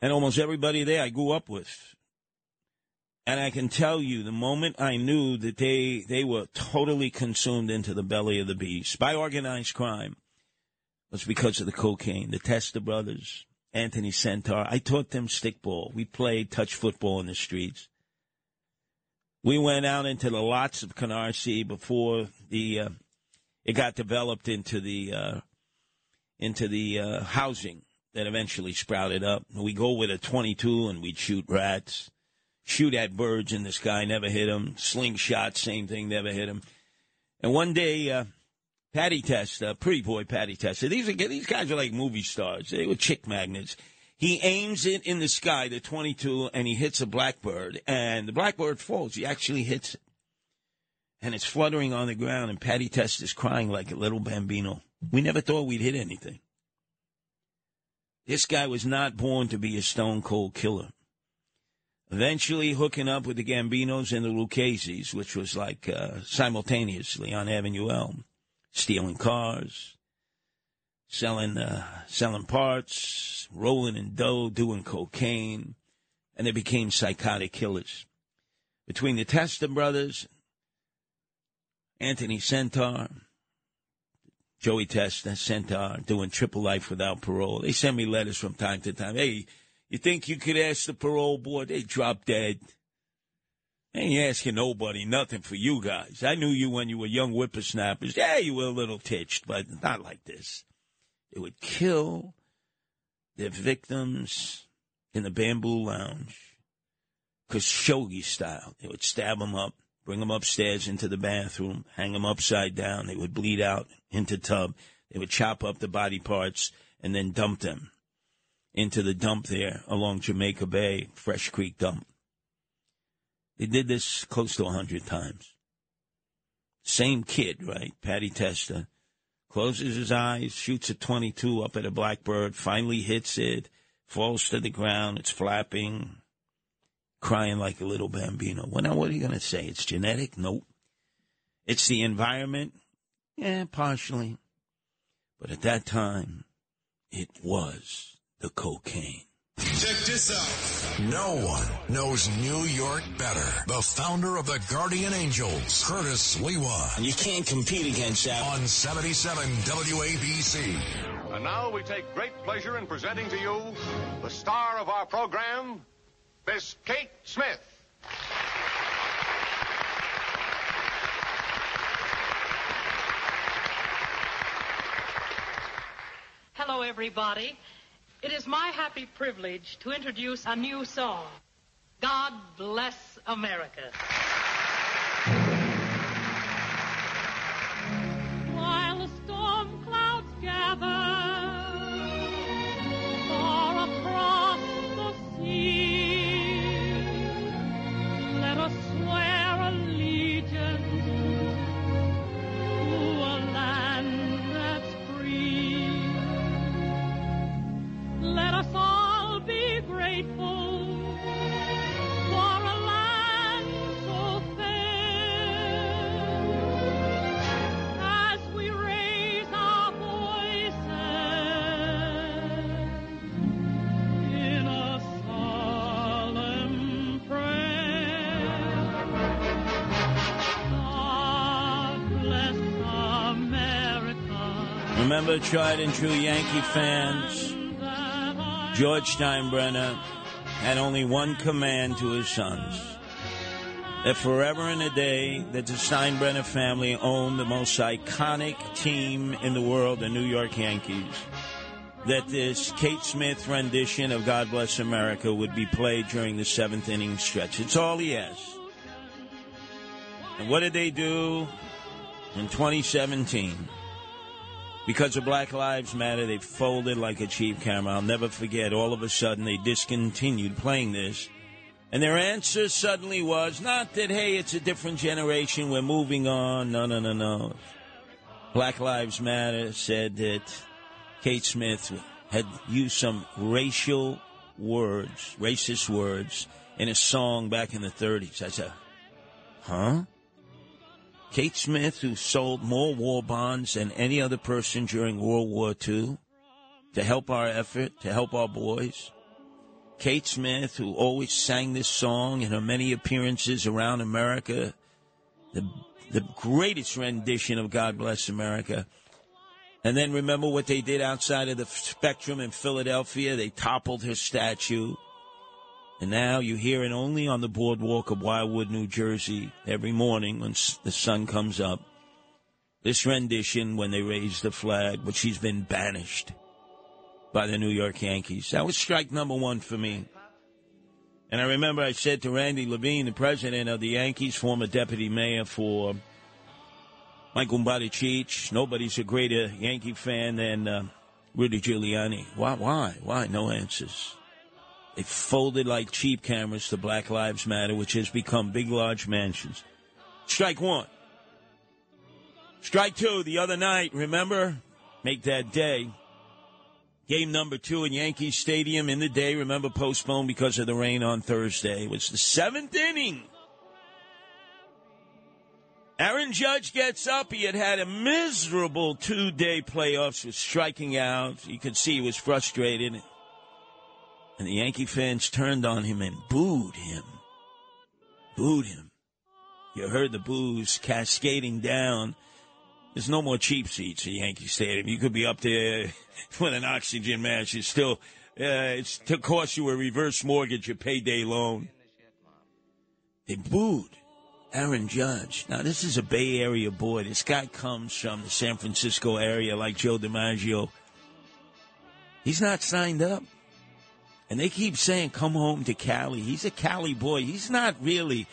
and almost everybody there I grew up with. And I can tell you, the moment I knew that they they were totally consumed into the belly of the beast by organized crime, was because of the cocaine. The Testa brothers, Anthony Senter. I taught them stickball. We played touch football in the streets. We went out into the lots of Canarsie before the uh, it got developed into the uh, into the uh, housing that eventually sprouted up. We go with a 22 and we'd shoot rats, shoot at birds in the sky, never hit them. Slingshot, same thing, never hit them. And one day, uh, Patty Testa, pretty boy Patty Testa. These are these guys are like movie stars. They were chick magnets. He aims it in the sky, the 22, and he hits a blackbird, and the blackbird falls. He actually hits it. And it's fluttering on the ground, and Patty Test is crying like a little bambino. We never thought we'd hit anything. This guy was not born to be a stone cold killer. Eventually hooking up with the Gambinos and the Lucchese's, which was like uh, simultaneously on Avenue Elm, stealing cars, selling uh, selling parts, rolling in dough, doing cocaine, and they became psychotic killers. Between the Testa brothers, Anthony Senter, Joey Testa, Senter, doing triple life without parole. They send me letters from time to time. Hey, you think you could ask the parole board? They drop dead. ain't asking nobody nothing for you guys. I knew you when you were young whippersnappers. Yeah, you were a little titched, but not like this. They would kill their victims in the bamboo lounge, Khashoggi style. They would stab them up, bring them upstairs into the bathroom, hang them upside down. They would bleed out into tub. They would chop up the body parts and then dump them into the dump there along Jamaica Bay, Fresh Creek dump. They did this close to a hundred times. Same kid, right? Patty Testa closes his eyes, shoots a 22 up at a blackbird, finally hits it, falls to the ground, it's flapping, crying like a little bambino. Well, now what are you going to say? It's genetic? Nope. It's the environment? Yeah, partially. But at that time, it was the cocaine. Check this out. No one knows New York better. The founder of the Guardian Angels, Curtis Sliwa. And you can't compete against that. On 77 WABC. And now we take great pleasure in presenting to you the star of our program, Miss Kate Smith. Hello, everybody. It is my happy privilege to introduce a new song, God Bless America. Grateful for a land so fair. As we raise our voices in a solemn prayer. God bless America. Remember, tried and true Yankee fans, George Steinbrenner had only one command to his sons. That forever and a day that the Steinbrenner family owned the most iconic team in the world, the New York Yankees. That this Kate Smith rendition of God Bless America would be played during the seventh inning stretch. It's all he asked. And what did they do in 2017? Because of Black Lives Matter, they folded like a cheap camera. I'll never forget. All of a sudden, they discontinued playing this. And their answer suddenly was not that, hey, it's a different generation, we're moving on. No, no, no, no. Black Lives Matter said that Kate Smith had used some racial words, racist words, in a song back in the 30s. I said, huh? Kate Smith, who sold more war bonds than any other person during World War II to help our effort, to help our boys. Kate Smith, who always sang this song in her many appearances around America, the, the greatest rendition of God Bless America. And then remember what they did outside of the Spectrum in Philadelphia? They toppled her statue. And now you hear it only on the boardwalk of Wildwood, New Jersey, every morning when the sun comes up. This rendition, when they raise the flag, but she's been banished by the New York Yankees. That was strike number one for me. And I remember I said to Randy Levine, the president of the Yankees, former deputy mayor for Michael Badichich, nobody's a greater Yankee fan than uh, Rudy Giuliani. Why? Why? Why? No answers. They folded like cheap cameras to Black Lives Matter, which has become big, large mansions. Strike one. Strike two the other night, remember? Make that day. Game number two in Yankee Stadium in the day, remember, postponed because of the rain on Thursday. It was the seventh inning. Aaron Judge gets up. He had had a miserable two day playoffs, with striking out. You could see he was frustrated. And the Yankee fans turned on him and booed him. Booed him. You heard the boos cascading down. There's no more cheap seats at Yankee Stadium. You could be up there [LAUGHS] with an oxygen mask. It's still, uh, it's to cost you a reverse mortgage, a payday loan. They booed Aaron Judge. Now, this is a Bay Area boy. This guy comes from the San Francisco area like Joe DiMaggio. He's not signed up. And they keep saying, come home to Cali. He's a Cali boy. He's not really,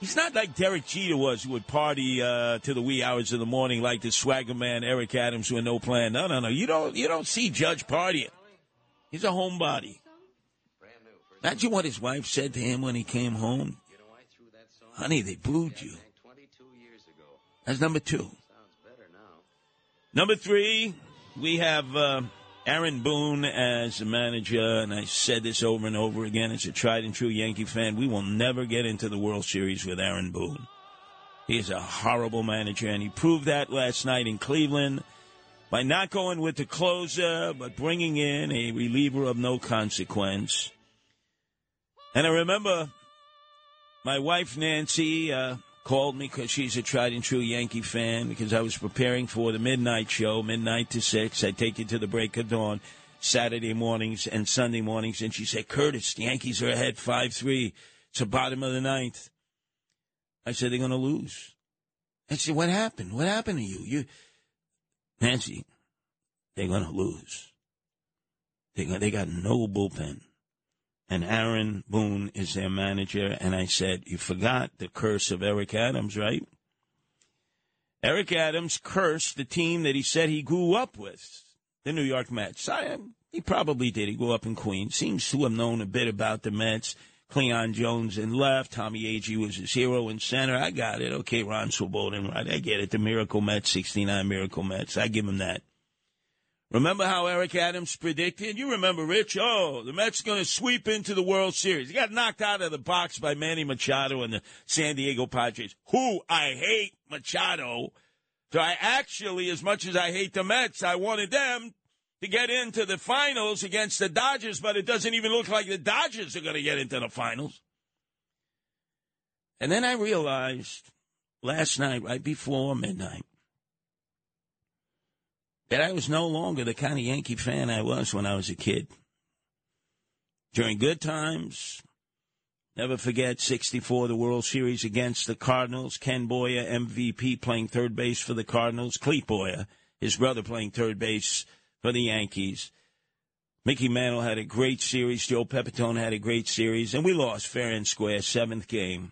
He's not like Derek Jeter was, who would party uh, to the wee hours of the morning, like the swagger man Eric Adams with no plan. No, no, no. You don't. You don't see Judge partying. He's a homebody. Imagine what his wife said to him when he came home. Honey, they booed you. That's number two. Number three, we have uh, Aaron Boone as the manager, and I said this over and over again as a tried and true Yankee fan. We will never get into the World Series with Aaron Boone. He is a horrible manager, and he proved that last night in Cleveland by not going with the closer, but bringing in a reliever of no consequence. And I remember my wife Nancy uh, called me because she's a tried and true Yankee fan because I was preparing for the midnight show, midnight to six. I take you to the break of dawn, Saturday mornings and Sunday mornings, and she said, "Curtis, the Yankees are ahead five three. It's the bottom of the ninth." I said, "They're going to lose." I said, "What happened? What happened to you? You, Nancy, they're going to lose. They got, they got no bullpen." And Aaron Boone is their manager. And I said, You forgot the curse of Eric Adams, right? Eric Adams cursed the team that he said he grew up with, the New York Mets. I, he probably did. He grew up in Queens. Seems to have known a bit about the Mets. Cleon Jones in left. Tommy Agee was his hero in center. I got it. Okay, Ron Swoboda, right? I get it. The Miracle Mets, 69 Miracle Mets. I give him that. Remember how Eric Adams predicted? You remember, Rich? Oh, the Mets going to sweep into the World Series. He got knocked out of the box by Manny Machado and the San Diego Padres, who I hate Machado. So I actually, as much as I hate the Mets, I wanted them to get into the finals against the Dodgers, but it doesn't even look like the Dodgers are going to get into the finals. And then I realized last night, right before midnight, that I was no longer the kind of Yankee fan I was when I was a kid. During good times, never forget 64, the World Series against the Cardinals. Ken Boyer, MVP, playing third base for the Cardinals. Clete Boyer, his brother, playing third base for the Yankees. Mickey Mantle had a great series. Joe Pepitone had a great series. And we lost fair and square, seventh game.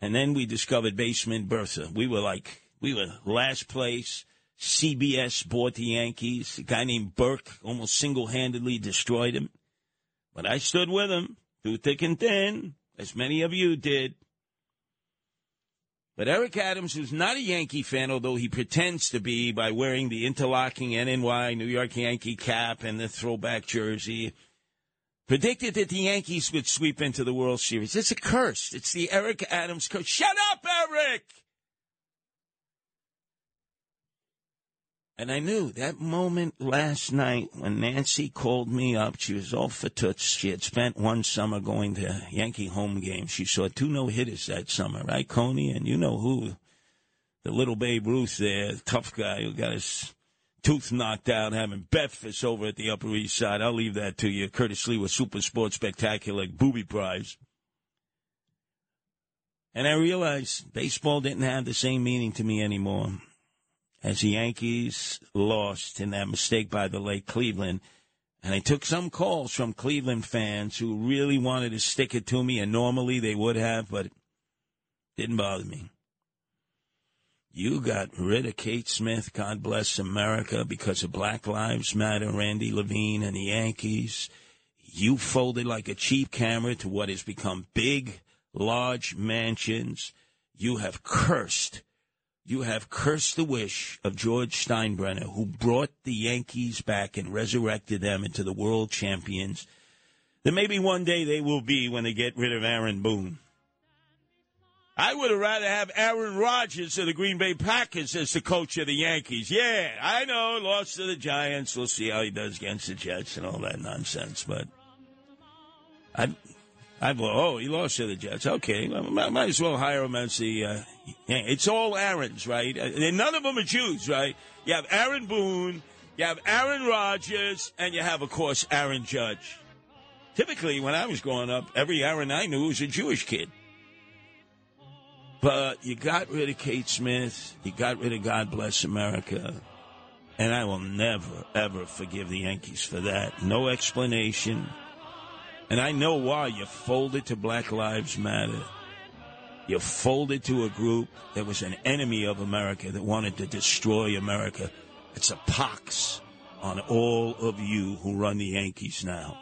And then we discovered basement Bertha. We were like, we were last place. CBS bought the Yankees. A guy named Burke almost single handedly destroyed him. But I stood with him through thick and thin, as many of you did. But Eric Adams, who's not a Yankee fan, although he pretends to be by wearing the interlocking NNY New York Yankee cap and the throwback jersey, predicted that the Yankees would sweep into the World Series. It's a curse. It's the Eric Adams curse. Shut up, Eric! And I knew that moment last night when Nancy called me up, she was all for toots. She had spent one summer going to Yankee home games. She saw two no hitters that summer, right, Coney? And you know who? The little Babe Ruth there, tough guy who got his tooth knocked out having breakfast over at the Upper East Side. I'll leave that to you. Curtis Lee with Super Sports Spectacular Booby Prize. And I realized baseball didn't have the same meaning to me anymore as the Yankees lost in that mistake by the late Cleveland. And I took some calls from Cleveland fans who really wanted to stick it to me, and normally they would have, but it didn't bother me. You got rid of Kate Smith, God bless America, because of Black Lives Matter, Randy Levine, and the Yankees. You folded like a cheap camera to what has become big, large mansions. You have cursed you have cursed the wish of George Steinbrenner, who brought the Yankees back and resurrected them into the world champions that maybe one day they will be when they get rid of Aaron Boone. I would have rather have Aaron Rodgers of the Green Bay Packers as the coach of the Yankees. Yeah, I know, lost to the Giants. We'll see how he does against the Jets and all that nonsense. But I, I oh, he lost to the Jets. Okay, might, might as well hire him as the. Uh, yeah, it's all Aaron's, right? Uh, and none of them are Jews, right? You have Aaron Boone, you have Aaron Rodgers, and you have, of course, Aaron Judge. Typically, when I was growing up, every Aaron I knew was a Jewish kid. But you got rid of Kate Smith, you got rid of God Bless America, and I will never, ever forgive the Yankees for that. No explanation. And I know why you folded to Black Lives Matter. You folded to a group that was an enemy of America that wanted to destroy America. It's a pox on all of you who run the Yankees now.